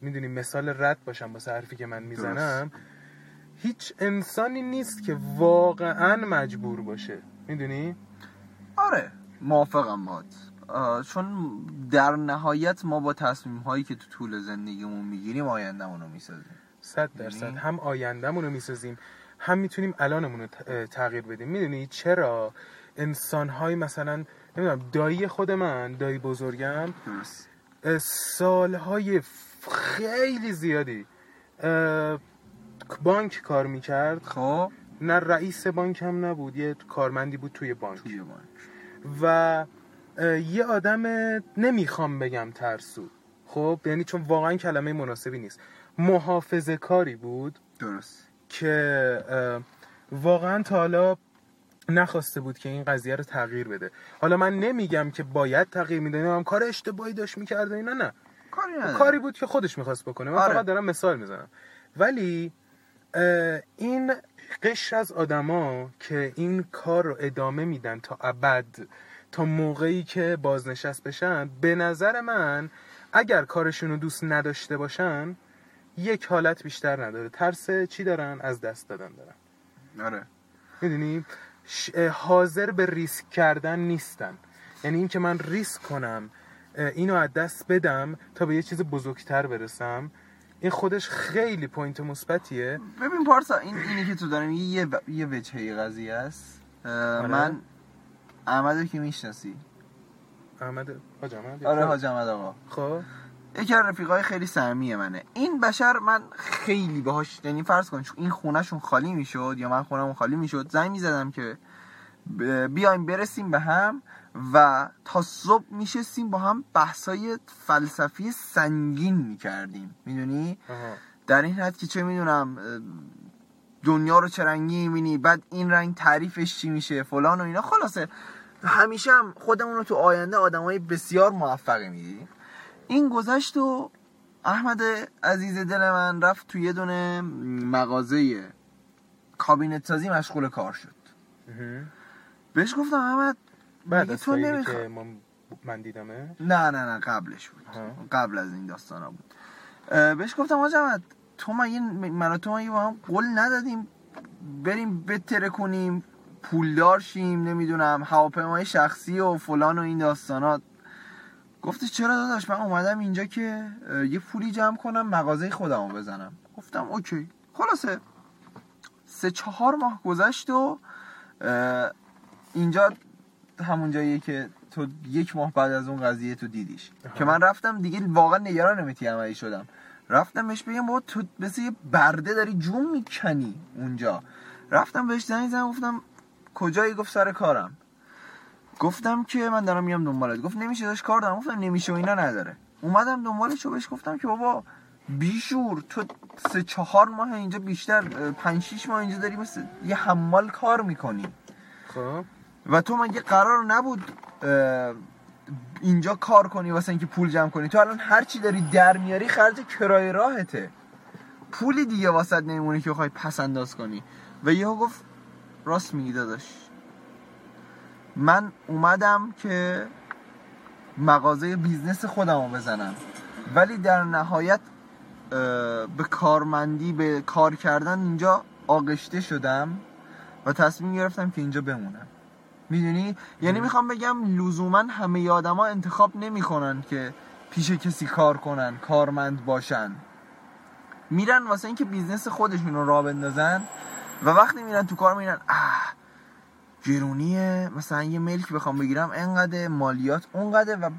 می‌دونی مثال رد باشم با حرفی که من می‌زنم. هیچ انسانی نیست که واقعا مجبور باشه. می‌دونی؟ آره موافقم باد چون در نهایت ما با تصمیم هایی که تو طول زندگیمون می‌گیریم آیندهمون رو می‌سازیم. صد درصد یعنی؟ هم آیندهمون رو می‌سازیم هم می‌تونیم الانمون رو تغییر بدیم. می‌دونی؟ چرا؟ انسان های مثلا نمی‌دونم دایی خود من دایی بزرگم درست. سالهای خیلی زیادی. بانک کار می‌کرد. خب. نه رئیس بانک هم نبود یه کارمندی بود توی بانک. توی بانک. و یه آدم نمی‌خوام بگم ترسو. خب یعنی چون واقعا کلمه مناسبی نیست. محافظه کاری بود درست. که واقعا تا حالا نخواسته بود که این قضیه رو تغییر بده. حالا من نمیگم که باید تغییر میده هم کار اشتباهی داشت می‌کرده اینا نه. کاری نداره کاری بود که خودش می‌خواست بکنه. من آره. فقط دارم مثال می‌زنم. ولی این قشر از آدما که این کار رو ادامه میدن تا ابد تا موقعی که بازنشست بشن به نظر من اگر کارشون رو دوست نداشته باشن یک حالت بیشتر نداره. ترس چی دارن؟ از دست دادن دارن. آره. می‌دونی؟ حاضر به ریسک کردن نیستن یعنی اینکه من ریسک کنم اینو از دست بدم تا به یه چیز بزرگتر برسم این خودش خیلی point مثبتیه. ببین پارسا این اینی که تو دارم یه و- یه وجهه قضیه است. آره. من احمدو که می‌شناسی. احمد حاج احمد. آره حاج احمد آقا. خب. یکی از رفیقای خیلی صمیمی منه. این بشر من خیلی باهاش یعنی فرض کن این خونهشون خالی می‌شد یا من خونمون خالی می‌شد زنگ می‌زدم که بیایم برسیم به هم و تا صبح میشستیم با هم بحثای فلسفی سنگین می‌کردیم. می‌دونی. در این حد که چه می‌دونم دنیا رو چه رنگی می‌بینی بعد این رنگ تعریفش چی میشه فلان و اینا. خلاصه همیشه هم خودمون رو تو آینده آدمای بسیار موفقی می‌دیدیم این گذشت و احمد عزیز دل من رفت تو یه دونه مغازه کابینت سازی مشغول کار شد. بهش گفتم احمد بعد تو فیلی نمیخوا- که من, من دیدمه؟ نه نه نه قبلش بود. قبل از این داستان ها بود بهش گفتم آج احمد تو مگه من و تو مگه با هم قول ندادیم بریم بتره کنیم پولدار شیم نمی‌دونم هواپیمای شخصی و فلان و این داستانات؟ گفتش چرا داداش؟ من اومدم اینجا که یه پولی جمع کنم مغازه خودمو بزنم. گفتم اوکی. خلاصه. سه چهار ماه گذشت و اینجا همون جاییه که تو یک ماه بعد از اون قضیه تو دیدیش. که من رفتم دیگه واقعا نگران عملی شدم. رفتم بهش بگم بابا تو مثل یه برده داری جون می‌کنی اونجا. رفتم بهش زنگ زدم گفتم کجایی؟ گفت سر کارم. گفتم که من دارم میام دنبالت. گفت نمیشه داشت کار دارم. گفتم نمیشه و اینا نداره. اومدم دنبالش و بهش گفتم که بابا بیشور تو سه چهار ماه اینجا بیشتر پنج شیش ماه اینجا داری مثل یه حمال کار می‌کنی. خب. و تو مگه قرار نبود اینجا کار کنی واسه اینکه پول جمع کنی؟ تو الان هر چی داری در میاری خرج کرایه راهته. پولی دیگه واست نمیمونه که بخوای پس انداز کنی. و یهو گفت راست میگی داداش. من اومدم که مغازه business خودم رو بزنم. ولی در نهایت به کارمندی به کار کردن اینجا آغشته شدم و تصمیم گرفتم که اینجا بمونم. می‌دونی؟ یعنی می‌خوام بگم لزوما همه آدما انتخاب نمی‌کنن که پیش کسی کار کنن کارمند باشن. میرن واسه اینکه business خودشون رو راه بندازن و وقتی میرن تو کار میرن اه گرونیه مثلا یه ملک بخوام بگیرم انقدر مالیات اونقدر و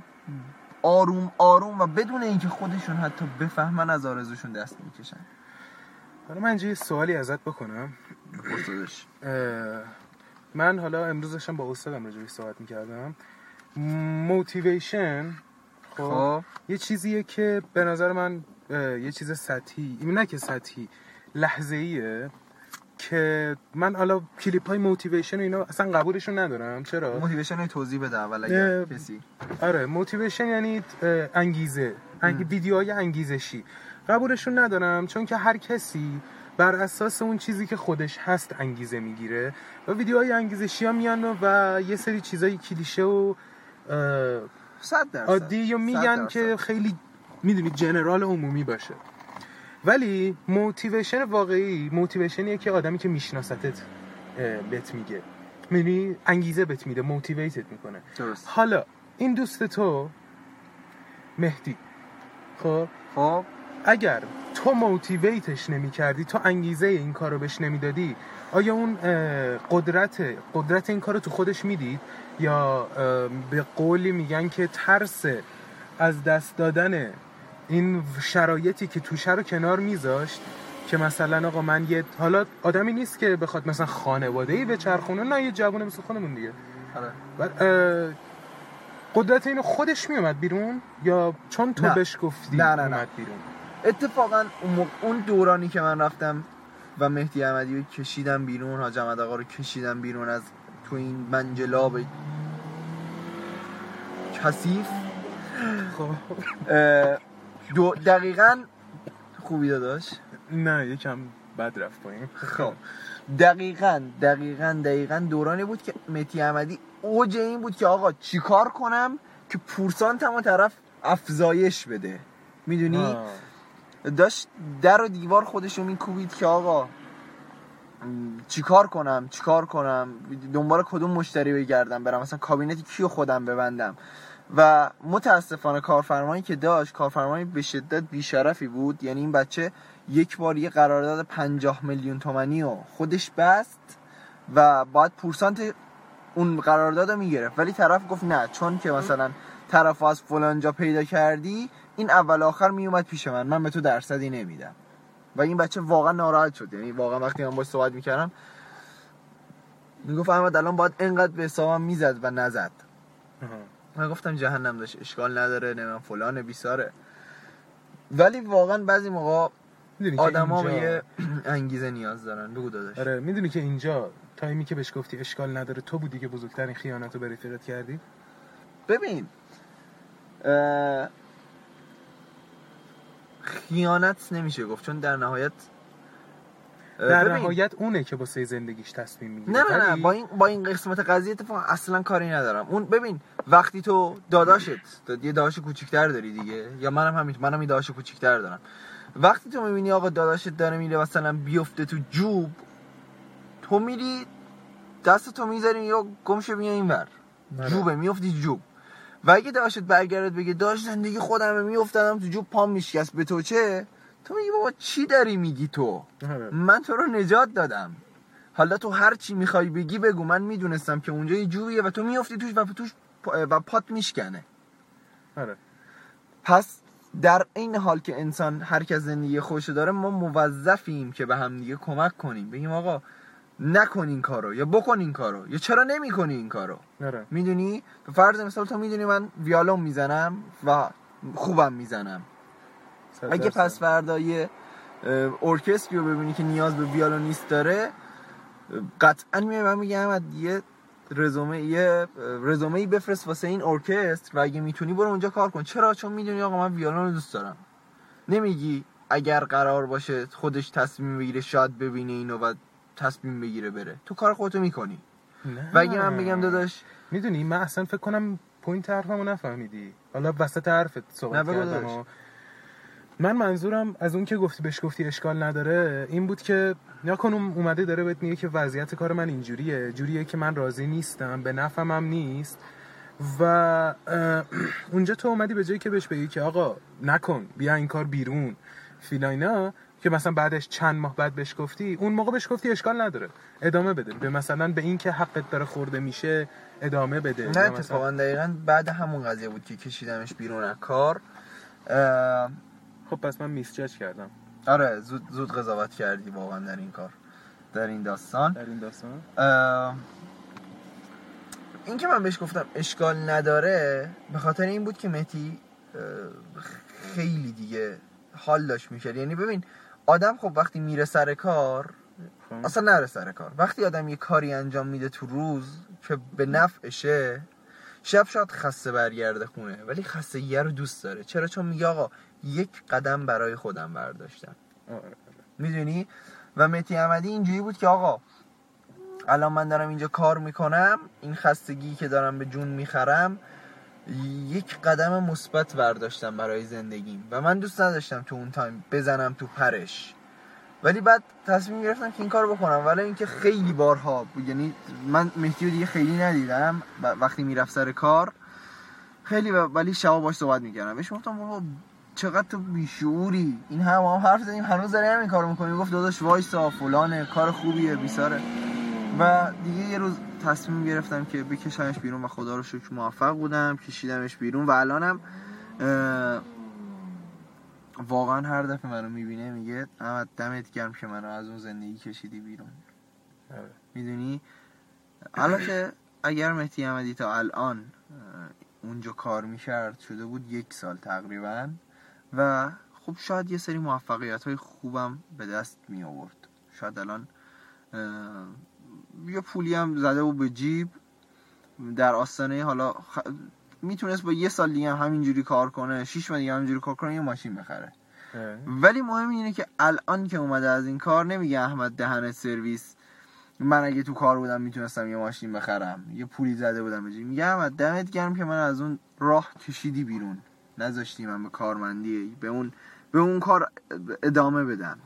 آروم آروم و بدون اینکه خودشون حتی بفهمن از آرزوشون دست می‌کشن. حالا من یه سوالی ازت بکنم. اه، من حالا امروز داشتم با استادم راجع بهش صحبت می‌کردم. motivation خب خب. یه چیزیه که به نظر من اه، یه چیز سطحی نه که سطحی لحظه ایه که من حالا کلیپ های motivation و اینا اصلا قبولشون ندارم. چرا؟ motivation توضیح بده اول اگر کسی. آره motivation یعنی انگیزه. انگ... ویدیوهای انگیزشی. قبولشون ندارم چون که هر کسی بر اساس اون چیزی که خودش هست انگیزه می‌گیره. و ویدیوهای انگیزشی ها میان و یه سری چیزای کلیشه و صد درصد. عادی صد میگن. که خیلی می‌دونی جنرال عمومی باشه. ولی موتیویشن واقعی موتیویشنیه که آدمی که میشناستت بهت میگه. می‌دونی انگیزه بهت میده موتیویتت می‌کنه. درست. حالا این دوست تو مهدی. خب؟ خب؟ اگر تو موتیویتش نمی کردی تو انگیزه این کار رو بهش نمی‌دادی آیا اون قدرت قدرت این کار رو تو خودش می‌دید؟ یا به قولی میگن که ترس از دست دادن این شرایطی که توشه رو کنار میذاشت که مثلا آقا من یه حالا آدمی نیست که بخواد مثلا خانواده ای به چرخونه نه یه جوونه مثل خودمون دیگه آره. قدرت اینو خودش میومد بیرون یا چون تو. بهش گفتی نه، نه، نه. بیرون اتفاقا اون, دورانی که من رفتم و مهدی احمدی رو کشیدم بیرون حاج احمد آقا رو کشیدم بیرون از تو این منجلاب کثیف خب دو دقیقا خوبی داداش؟ نه یکم بد رفت پایین. خب. دقیقا دقیقا دقیقا دورانی بود که مهدی احمدی اوج این بود که آقا چیکار کنم که پورسانتم و طرف افزایش بده. می‌دونی. داشت در و دیوار خودشو میکوبید که آقا چیکار کنم چیکار کنم؟ دنبال کدوم مشتری بگردم برم؟ مثلا کابینت کیو خودم ببندم؟ و متاسفانه کارفرمایی که داشت کارفرمایی به شدت بیشرفی بود. یعنی این بچه یک بار یه قرارداد 50 میلیون تومانی و خودش بست و باید پورسانت اون قرارداد رو می‌گرفت. ولی طرف گفت نه چون که مثلا طرف از فلان جا پیدا کردی این اول آخر میومد پیش من. من به تو درصدی نمیدم. و این بچه واقعا ناراحت شد. یعنی واقعا وقتی من باش صحبت می‌کردم می‌گفت احمد الان باید انقدر به حسابم می‌زد و نزد. من گفتم جهنم داشت اشکال نداره نه فلان بیساره. ولی واقعا بعضی موقع آدما به اینجا- یه انگیزه نیاز دارن. بگو داداش. آره می‌دونی که اینجا تایمی که بهش گفتی اشکال نداره تو بودی که بزرگترین خیانت رو به رفیقت کردی؟ ببین اه، خیانت نمیشه گفت چون در نهایت در ببین. نهایت اونه که واسه زندگیش تصمیم می‌گیره. نه نه نه با این با این قسمت قضیه اتفاقا اصلا کاری ندارم. اون ببین وقتی تو داداشت داد- یه داداش کوچیک‌تر داری دیگه یا منم همین منم یه داداش کوچیک‌تر دارم. وقتی تو می‌بینی آقا داداشت داره میره مثلا بیفته تو جوب تو میری دست تو می‌ذاری یا گمشه بیا اینور. آره. جوبه میفتی جوب. و اگه داشت برگرد بگه داشت زندگی خودمه میافتادم تو جوب پام میشکست به تو چه؟ تو میگی بابا چی داری میگی تو؟ آره. من تو رو نجات دادم. حالا تو هر چی می‌خوای بگی بگو. من می‌دونستم که اونجا یه جویه و تو میافتی توش و توش و پات میشکنه. آره. پس در این حال که انسان هر کس زندگی خوش داره ما موظفیم که به هم دیگه کمک کنیم. بگیم آقا نکن این کارو یا بکن این کارو یا چرا نمی‌کنی این کارو؟ آره. می‌دونی؟ به فرض مثال تو می‌دونی من ویالون می‌زنم و خوبم می‌زنم. اگه. پس فردا یه اه، ارکستری رو ببینی که نیاز به ویولونیست داره قطعا میای من میگم یه رزومه یه رزومه ای بفرست واسه این ارکستر و اگه می‌تونی برو اونجا کار کن. چرا؟ چون می‌دونی آقا من ویولون رو دوست دارم. نمیگی اگر قرار باشه خودش تصمیم بگیره شاید ببینه اینو و تصمیم بگیره بره. تو کار خودتو می‌کنی. نه. و اگه من بگم داداش می‌دونی من اصلا فکر کنم point حرفمو نفهمیدی. حالا وسط حرفت صحبت کردم من منظورم از اون که گفتی بهش گفتی اشکال نداره این بود که یا کن اون اومده داره بهت میگه که وضعیت کار من اینجوریه جوریه که من راضی نیستم به نفعم هم نیست. و اونجا تو اومدی به جایی که بهش بگی که آقا نکن بیا این کار بیرون فیلاینا که مثلا بعدش چند ماه بعد بهش گفتی اون موقع بهش گفتی اشکال نداره ادامه بده. به مثلا به این که حقت داره خورده میشه ادامه بده. نه اتفاقا دقیقا بعد همون قضیه بود که کشیدمش بیرون از کار. خب پس من میسجاج کردم. آره زود زود قضاوت کردی واقعا در این کار در این داستان. در این داستان؟ اه، این که من بهش گفتم اشکال نداره به خاطر این بود که متی خیلی دیگه حال داشت می‌کرد. یعنی ببین آدم خب وقتی میره سر کار خب. اصلا نره سر کار. وقتی آدم یه کاری انجام میده تو روز که به نفعشه شب شاید خسته برگرده خونه ولی خستگیه رو دوست داره. چرا؟ چون میگه آقا یک قدم برای خودم برداشتم. آره. می‌دونی؟ و متی احمدی اینجوری بود که آقا الان من دارم اینجا کار می‌کنم این خستگی که دارم به جون می‌خرم یک قدم مثبت برداشتم برای زندگیم. و من دوست نداشتم تو اون تایم بزنم تو پرش. ولی بعد تصمیم گرفتم که این کار بکنم. ولی اینکه خیلی بارها یعنی من مهدی رو دیگه خیلی ندیدم. وقتی می‌رفت سر کار خیلی ولی شبا باش صحبت می‌کردم. بهش گفتم بابا چقدر تو بیشعوری؟ این هم هم حرف زدیم هنوز داری همین کارو می‌کنی گفت داداش وایسا فلانه کار خوبیه بیساره. و دیگه یه روز تصمیم گرفتم که بکشمش بیرون و خدا رو شکر موفق بودم کشیدمش بیرون و الانم واقعا هر دفعه منو می‌بینه میگه احمد دمت گرم که منو از اون زندگی کشیدی بیرون. آره. می‌دونی؟ البته اگر مهدی احمدی تا الان اونجا کار می‌کرد شده بود یک سال تقریبا. و خب شاید یه سری موفقیت های خوبم به دست می آورد شاید الان یه پولی هم زده بود به جیب در آستانه حالا خ... می‌تونست با یه سال دیگه هم همینجوری کار کنه شیش ماه دیگه همینجوری کار کنه یه ماشین بخره. ولی مهم اینه که الان که اومده از این کار نمیگه احمد دهنت سرویس من اگه تو کار بودم می‌تونستم یه ماشین بخرم. یه پولی زده بودم به جیب. میگه احمد دمت گرم که من از اون راه کشیدی بیرون. نذاشتی من به کارمندی به اون به اون کار ادامه بدم.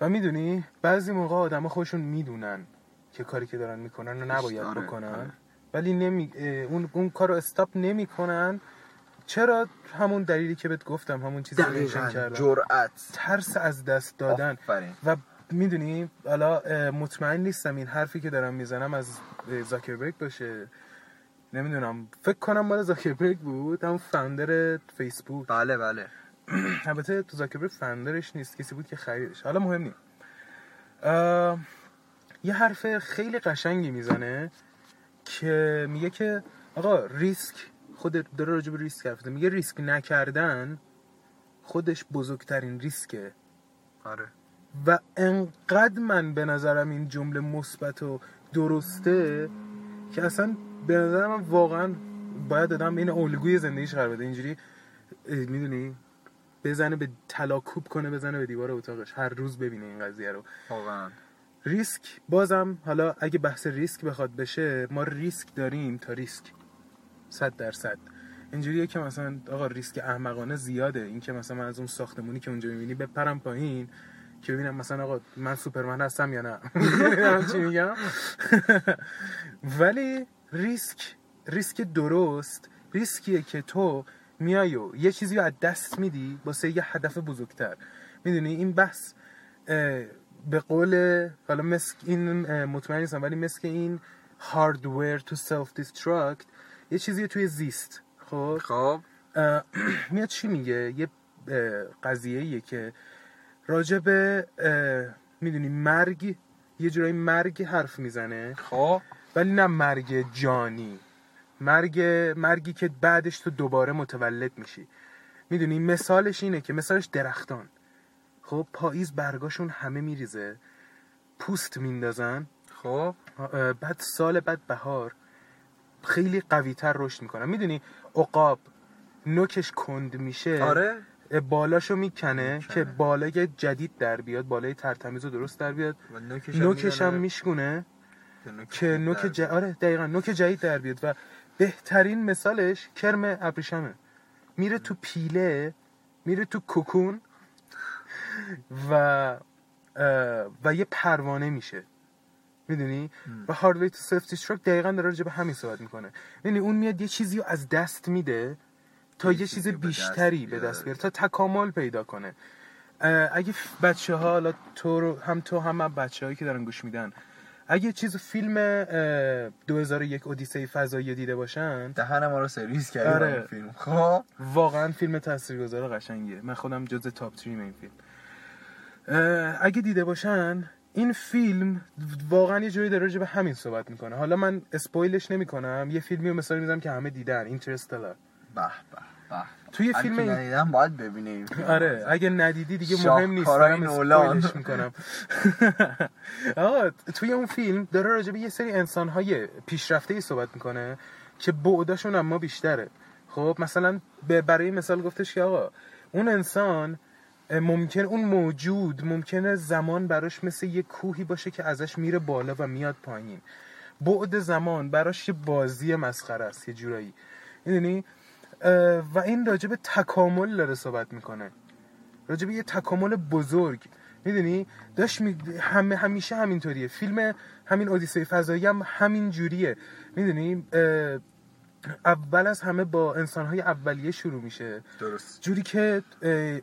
و می‌دونی بعضی موقع آدم خودشون می‌دونن که کاری که دارن می‌کنن رو نباید آره، بکنن. آره. ولی نمی... اون اون کار رو استاپ نمی‌کنن. چرا همون دلیلی که بهت گفتم همون چیزی که کردم؟ جرأت. ترس از دست دادن. آفرین. و می‌دونی حالا مطمئن نیستم این حرفی که دارم می‌زنم از زاکربرگ باشه. نمی‌دونم. فکر کنم مال زاکربرگ بود همون فاوندر فیسبوک. بله بله. البته تو زاکربرگ فاوندرش نیست کسی بود که خریدش. حالا مهم نیست یه حرف خیلی قشنگی می‌زنه که میگه که آقا ریسک خود داره راجع به ریسک حرف. میگه ریسک نکردن خودش بزرگترین ریسکه. آره. و انقدر من به نظرم این جمله مثبت و درسته که اصلا به نظر من واقعا باید آدم این الگوی زندگیش قرار بده. اینجوری می‌دونی؟ بزنه به طلا کوب کنه بزنه به دیوار اتاقش. هر روز ببینه این قضیه رو. واقعا. ریسک. بازم حالا اگه بحث ریسک بخواد بشه ما ریسک داریم تا ریسک. صد درصد. اینجوریه که مثلا آقا ریسک احمقانه زیاده. این که مثلا من از اون ساختمونی که اونجا می‌بینی بپرم پایین که ببینم مثلا آقا من سوپرمن هستم یا نه. چی میگم؟ ولی ریسک ریسک درست ریسکیه که تو میای و یه چیزی رو از دست میدی واسه یه هدف بزرگتر. می‌دونی؟ این بحث به قول حالا مثل این مطمئن نیستم ولی مثل این Hardwired to Self-Destruct یه چیزی توی زیست. خب؟ خب. میاد چی میگه؟ یه قضیه ایه که راجع به می‌دونی مرگ یه جورایی مرگ حرف می‌زنه. خب. ولی نه مرگ جانی. مرگ مرگی که بعدش تو دوباره متولد میشی. می‌دونی مثالش اینه که مثالش درختان. خب پاییز برگاشون همه میریزه. پوست میندازن. خب. بعد سال بعد بهار خیلی قوی تر رشد می‌کنن. می‌دونی عقاب نوکش کند میشه. آره. بالاشو می‌کنه می‌کنه. که بالای جدید در بیاد بالای ترتمیز درست در بیاد. نوکش هم میشکونه. که نوک در- ج... آره دقیقا نوک جدید در بیاد و بهترین مثالش کرم ابریشمه. میره تو پیله میره تو کوکون و و یه پروانه میشه. می‌دونی؟ و Hardwired to Self-Destruct دقیقا داره راجع به همین صحبت می‌کنه. می‌دونی؟ اون میاد یه چیزی رو از دست میده تا یه چیز رو به دست بیشتری به بیاره. دست بیاره تا تکامل پیدا کنه. اگه بچه ها حالا تو رو هم تو هم, هم بچه هایی که دارن گوش میدن اگه چیز فیلم اه، 2001 اودیسه فضایی دیده باشن دهن ما رو سرویس کردی آره. فیلم. خب. واقعا فیلم تاثیرگذار قشنگیه. من خودم جز top three م این فیلم. اگه دیده باشن این فیلم واقعا یه جوری راجع به همین صحبت می‌کنه. حالا من اسپویلش نمی‌کنم یه فیلمی رو مثال می‌زنم که همه دیدن اینترستلار به به به. توی فیلم ندیدم باید فیلم. آره اگه ندیدی دیگه مهم نیست دارم نولان. اسپویلش می‌کنم. آقا توی اون فیلم داره راجع به یه سری انسانهای پیشرفته ای صحبت می‌کنه که بعداشون اما بیشتره. خب مثلا به- برای مثال گفتش که آقا اون انسان ممکن اون موجود ممکنه زمان براش مثل یه کوهی باشه که ازش میره بالا و میاد پایین. بعد زمان براش یه بازی مسخره است یه جورایی. می‌دونی؟ و این راجع به تکامل داره صحبت می‌کنه. راجع به یه تکامل بزرگ. می‌دونی؟ داشت می... همه همیشه همینطوریه. فیلم همین اودیسه فضایی هم همین جوریه. می‌دونی؟ اول از همه با انسانهای اولیه شروع میشه. درست. جوری که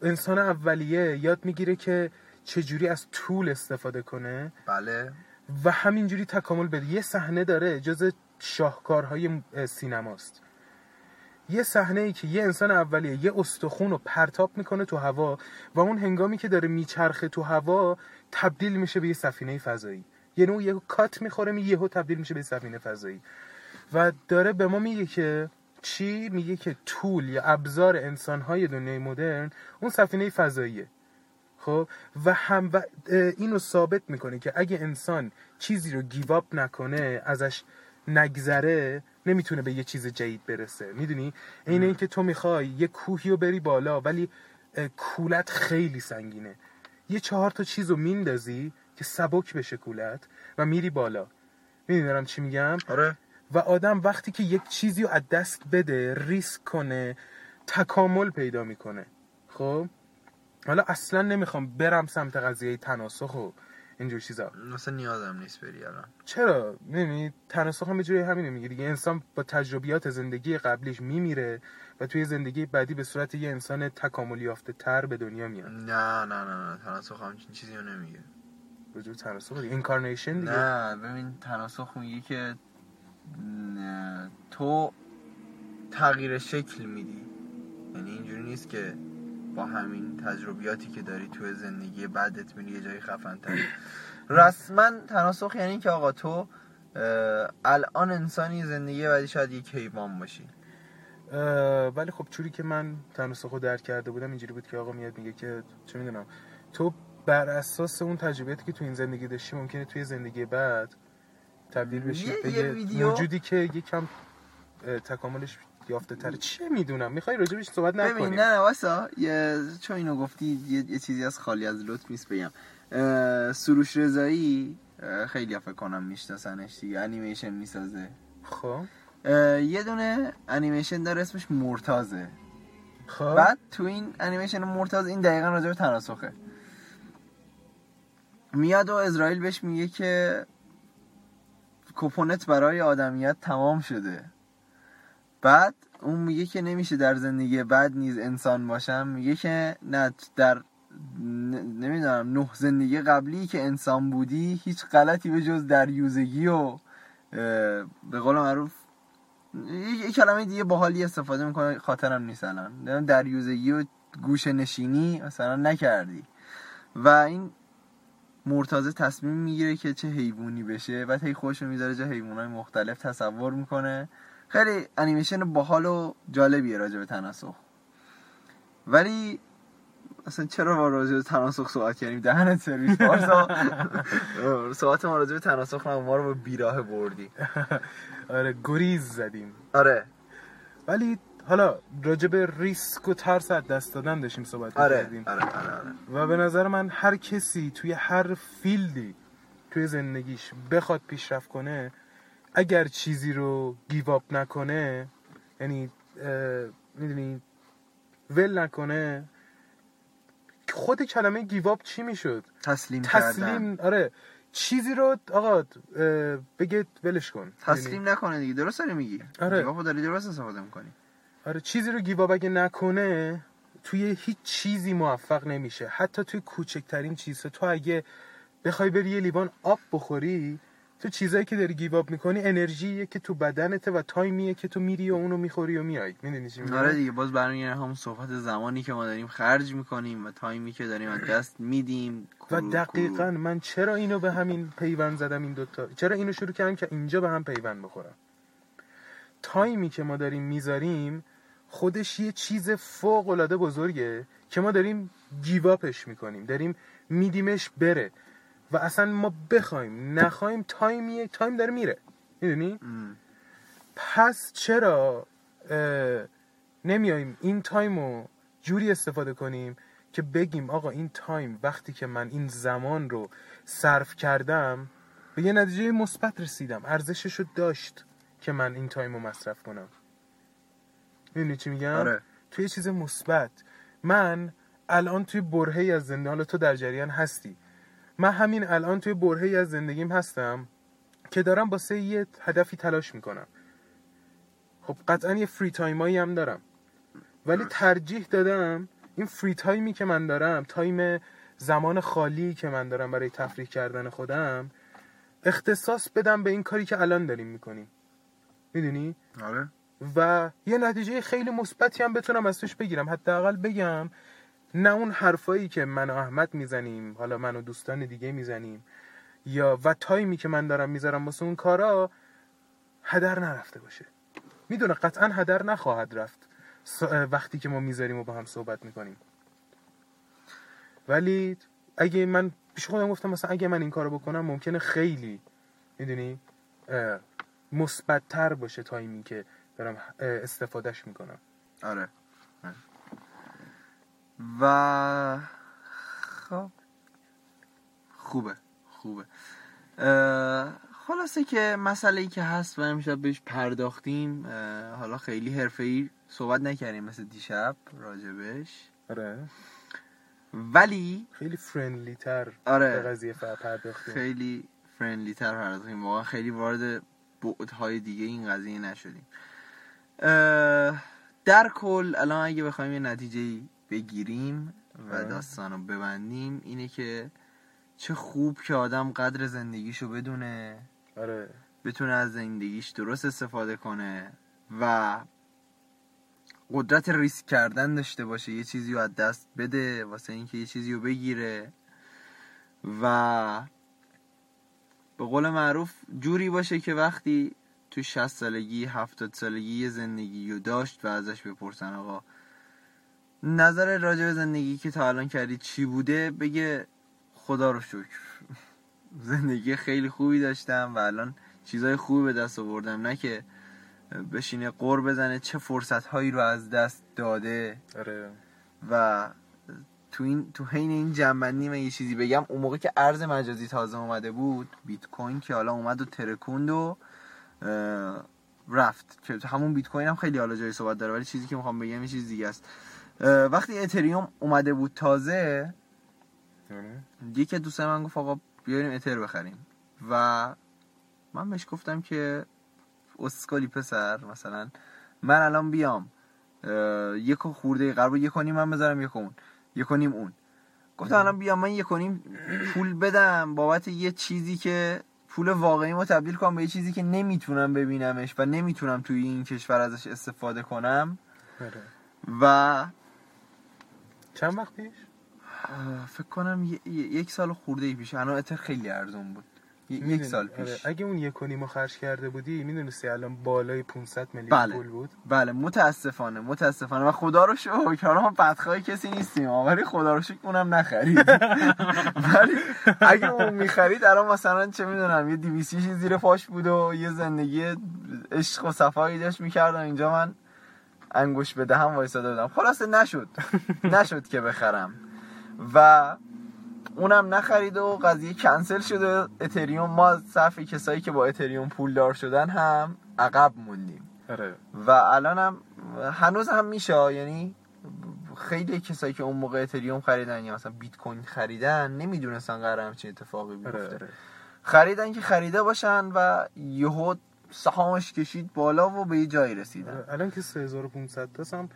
انسان اولیه یاد می‌گیره که چجوری از طول استفاده کنه. بله. و همینجوری تکامل بده. یه صحنه داره جز شاهکارهای اه، سینماست. یه صحنه ای که یه انسان اولیه یه استخون رو پرتاب می‌کنه تو هوا و اون هنگامی که داره میچرخه تو هوا تبدیل میشه به یه سفینه فضایی. یه نوع یه کات می‌خوره می یهو تبدیل میشه به سفینه فضایی. و داره به ما میگه که چی؟ میگه که طول یا ابزار انسانهای دنیای مدرن اون سفینه فضاییه. خب؟ و هم و اینو ثابت می‌کنه که اگه انسان چیزی رو گیواب نکنه ازش نگذره نمی‌تونه به یه چیز جدید برسه. می‌دونی؟ این این که تو می‌خوای یه کوهی رو بری بالا ولی کولت خیلی سنگینه. یه چهار تا چیز رو میندازی که سبک بشه کولت و میری بالا. می‌دونی دارم چی میگم؟ آره. و آدم وقتی که یک چیزی رو از دست بده ریسک کنه تکامل پیدا می‌کنه. خب؟ حالا اصلا نمی‌خوام برم سمت قضیه تناسخ و اینجور چیزا. مثلا نیازم نیست بری الان. چرا؟ می‌دونی تناسخ هم جوری همینه میگه دیگه انسان با تجربیات زندگی قبلیش میمیره و توی زندگی بعدی به صورت یه انسان تکامل یافته تر به دنیا میاد. نه نه نه نه تناسخ همچین چیزی رو نمیگه. وجود تناسخ دیگه اینکارنیشن دیگه. نه ببین تناسخ میگه که نه، تو تغییر شکل میدی. یعنی اینجوری نیست که با همین تجربیاتی که داری توی زندگی بعدت میری یه جایی خفن تر رسما تناسخ یعنی که آقا تو الان انسانی زندگی بعدی شاید یک حیوان باشی. ولی خب چوری که من تناسخ رو درک کرده بودم اینجوری بود که آقا میاد میگه که چه می‌دونم تو بر اساس اون تجربیاتی که تو این زندگی داشتی ممکنه توی زندگی بعد تبدیل بشی به موجودی که یکم تکاملش یافته تره چه می‌دونم؟ می‌خوای راجبش صحبت نکنیم. ببین نه واسا یه چون اینو گفتی یه, یه چیزی از خالی از لطف نیست بگم. سروش رضایی خیلی فکر کنم میشناسنش دیگه. انیمیشن می‌سازه. خب. یه دونه انیمیشن داره اسمش مرتازه. خب. بعد تو این انیمیشن مرتاز این دقیقا راجع به تناسخه. میاد و اسرائیل بهش میگه که کپونت برای آدمیت تمام شده. بعد اون میگه که نمیشه در زندگی بعد نیز انسان باشم میگه که نه در نمی‌دونم نه زندگی قبلی که انسان بودی هیچ غلطی به جز دریوزگی و اه، به قول معروف یه کلمه دیگه باحالی استفاده می‌کنه خاطرم نیست الان. دریوزگی و گوشه نشینی مثلا نکردی. و این مرتازه تصمیم می‌گیره که چه حیوانی بشه بعد هی خودش می‌ذاره جا حیوانای مختلف تصور می‌کنه. خیلی انیمیشن باحال و جالبیه راجع به تناسخ. ولی اصلا چرا ما راجع به تناسخ صحبت کردیم؟ دهنت سرویس بارسا صحبت ما راجع به تناسخ نه ما رو به بیراه بردی. آره گریز زدیم. آره. ولی حالا راجب ریسک و ترس از دست دادن داشتیم صحبت آره می‌کردیم آره آره, آره. و به نظر من هر کسی توی هر فیلدی توی زندگیش بخواد پیشرفت کنه اگر چیزی رو گیواب نکنه یعنی می‌دونی ول نکنه خود کلمه گیواب چی می‌شد؟ تسلیم کردن. تسلیم آره چیزی رو آقا بگه ولش کن؟ تسلیم نکنه دیگه درست داری میگی؟ آره. جوابو داری درست استفاده می‌کنی. آره چیزی رو گیواب اگه نکنه توی هیچ چیزی موفق نمیشه. حتی توی کوچکترین چیزها تو اگه بخوای بری یه لیوان آب بخوری تو چیزایی که داری گیواب می‌کنی انرژیه که تو بدنته و تایمیه که تو میری و اونو می‌خوری و میای می‌دونی چی آره دیگه باز برمیگرده همون صحبت زمانی که ما داریم خرج می‌کنیم و time ی که داریم از دست میدیم. و دقیقا من چرا اینو به همین پیوند زدم این دوتا؟ چرا اینو شروع کردم که اینجا به هم پیوند بخورم؟ time ی که ما داریم می‌ذاریم خودش یه چیز فوق العاده بزرگه که ما داریم give up ش می‌کنیم. داریم میدیمش بره. و اصلا ما بخوایم نخوایم time یه time داره میره. می‌دونی. پس چرا نمیایم این time رو جوری استفاده کنیم که بگیم آقا این time وقتی که من این زمان رو صرف کردم به یه نتیجه مثبت رسیدم. ارزشش رو داشت که من این time رو مصرف کنم. می‌دونی چی میگم؟ آره. توی چیز مثبت. من الان توی برهه‌ای از زندگی حالا تو در جریان هستی. من همین الان توی برهه‌ای از زندگیم هستم که دارم واسه یه هدفی تلاش می‌کنم. خب قطعا یه free time ایی هم دارم. ولی ترجیح دادم این free time ی که من دارم time زمان خالی که من دارم برای تفریح کردن خودم اختصاص بدم به این کاری که الان داریم می‌کنیم. می‌دونی؟ آره. و یه نتیجه خیلی مثبتی هم بتونم از توش بگیرم. حداقل بگم نه اون حرفایی که من و احمد می‌زنیم حالا من و دوستان دیگه می‌زنیم یا و تایمی که من دارم می‌ذارم واسه اون کارا هدر نرفته باشه. می‌دونه قطعا هدر نخواهد رفت. وقتی که ما می‌ذاریم و با هم صحبت می‌کنیم. ولی اگه من پیش خودم گفتم مثلا اگه من این کارو بکنم ممکنه خیلی می‌دونی مثبتتر باشه تایمی که دارم استفادهش می‌کنم. آره. و خب خوبه خوبه. خلاصه که مسئله ای که هست و امشب بهش پرداختیم حالا خیلی حرفه‌ای صحبت نکردیم مثل دیشب راجبش. آره. ولی خیلی فرندلی تر آره قضیه پرداختیم. خیلی فرندلی تر پرداختیم. واقعا خیلی وارد بعدهای دیگه این قضیه نشدیم. در کل الان اگه بخوایم یه نتیجه بگیریم و آه. داستان رو ببندیم اینه که چه خوب که آدم قدر زندگیشو بدونه. آره. بتونه از زندگیش درست استفاده کنه و قدرت ریسک کردن داشته باشه یه چیزی رو از دست بده واسه اینکه یه چیزی رو بگیره. و به قول معروف جوری باشه که وقتی تو 60 سالگی 70 سالگی یه زندگی رو داشت و ازش بپرسن آقا نظر راجع به زندگی که تا الان کردی چی بوده بگه خدا رو شکر. زندگی خیلی خوبی داشتم و الان چیزای خوبی به دست آوردم. نه که بشینه قور بزنه چه فرصت هایی رو از دست داده. آره. و تو این تو حین این جنبندی من یه چیزی بگم. اون موقع که ارز مجازی تازه اومده بود بیت کوین که حالا اومد و ترکوند و رفت. که همون بیت کوین هم خیلی حالا جای صحبت داره ولی چیزی که می‌خوام بگم یه چیز دیگه است. وقتی اتریوم اومده بود تازه. یکی از دوستای من گفت آقا بیاریم اتر بخریم و من بهش گفتم که اسکالی پسر مثلا من الان بیام یک خورده قرار یک و نیم من بذارم یک اون یک و نیم اون گفتم الان بیام من یک و نیم پول بدم بابت یه چیزی که پول واقعی ما تبدیل کنم به یه چیزی که نمی‌تونم ببینمش و نمی‌تونم توی این کشور ازش استفاده کنم آره. و چند وقت پیش؟ فکر کنم ی- ی- یک سال خورده ای پیش. الان اتر خیلی ارزون بود. ی- یک سال آره. پیش. اگه اون یک و نیمو خرج کرده بودی می‌دونستی الان بالای 500 میلیون بله. پول بود؟ بله متاسفانه متاسفانه. و خدا رو شکر حالا ما بدخواه کسی نیستیم. ولی خدا رو شکر اونم نخرید. ولی اگه اون می‌خرید الان مثلا چه می‌دونم یه دیویسی زیر پاش بود و یه زندگی عشق و صفایی داشت می‌کردم. اینجا من انگوش به دهم وایساده بودم. خلاصه نشد. نشد که بخرم. و اونم نخرید و قضیه کنسل شده اتریوم ما صرف کسایی که با اتریوم پولدار شدن هم عقب موندیم. آره. و الان هم هنوز هم میشه یعنی خیلی کسایی که اون موقع اتریوم خریدن یا مثلا بیت کوین خریدن نمی‌دونستن قرار همچین اتفاقی بیفته. آره آره. خریدن که خریده باشن و یهو سهامش کشید بالا و به یه جایی رسیدن آره. الان که 3500 تاست هم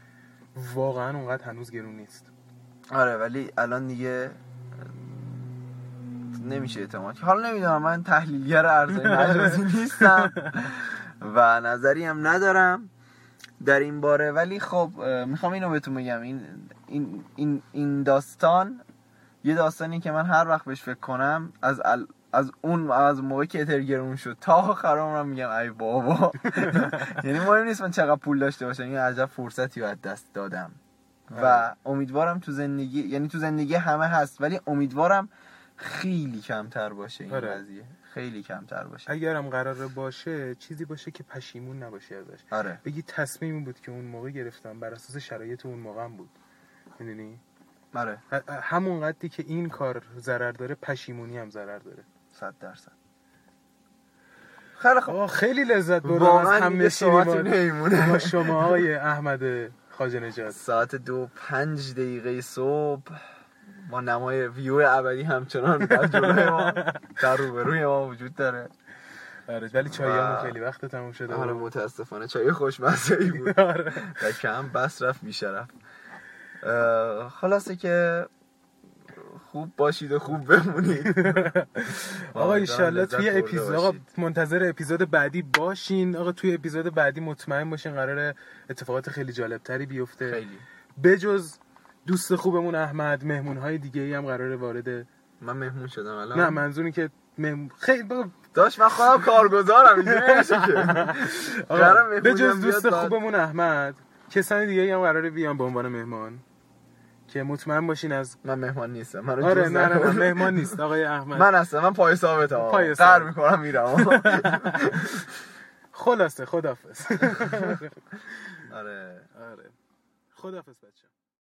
واقعا اونقدر هنوز گرون نیست آره ولی الان دیگه نمیشه اعتماد. حالا نمی‌دونم من تحلیلگر ارزهای مجازی نیستم و نظری هم ندارم در این باره ولی خب می‌خوام اینو بهتون بگم این این این این داستان یه داستانی که من هر وقت بهش فکر کنم از ال... از اون از موقعی که اتر گرون شد. تا آخر عمرم میگم ای بابا. یعنی مهم نیست من چقدر پول داشته باشم. این عجب فرصتی رو از دست دادم. و آره. امیدوارم تو زندگی یعنی تو زندگی همه هست ولی امیدوارم خیلی کمتر باشه این آره. قضیه. خیلی کمتر باشه. اگرم قراره باشه چیزی باشه که پشیمون نباشی ازش. آره. بگی تصمیمی بود که اون موقع گرفتم بر اساس شرایط اون موقع هم بود. می‌دونی؟ آره. همون قدری که این کار ضرر داره پشیمونی هم ضرر داره. صد درصد. خیلی آه خیلی لذت بردم از واقعا هم نمیمونه. با شما های احمد خواجه نجات ساعت دو پنج دقیقه صبح ما نمای ویو ابدی همچنان در جلوی ما. در روبروی ما وجود داره. آره ولی چایامون و- خیلی وقت تموم شده بود. متاسفانه چای خوشمزه ای بود. آره. و کم بس رفت بیشرف. اه، خلاصه که خوب باشید و خوب بمونید. آقا ایشالله توی اپیزود آقا. منتظر اپیزود بعدی باشین. آقا توی اپیزود بعدی مطمئن باشین قراره اتفاقات خیلی جالب تری بیفته. خیلی. بجز دوست خوبمون احمد مهمون های دیگه ای هم قراره وارد من مهمون شدم الان. نه منظوری که مهم... خیلی داشت من خودم کارگزارم اینجوری که. قرار بجز دوست. خوبمون احمد کسانی دیگه هم قراره بیان به عنوان مهمان. که مطمئن باشین از من مهمان نیستم من آره نه نه, نه مهمان نیست آقای احمد. من هستم من پای ثابتم پای ثابت. می‌کنم میرم. خلاصه خدافظ آره. آره. خدافظ بچه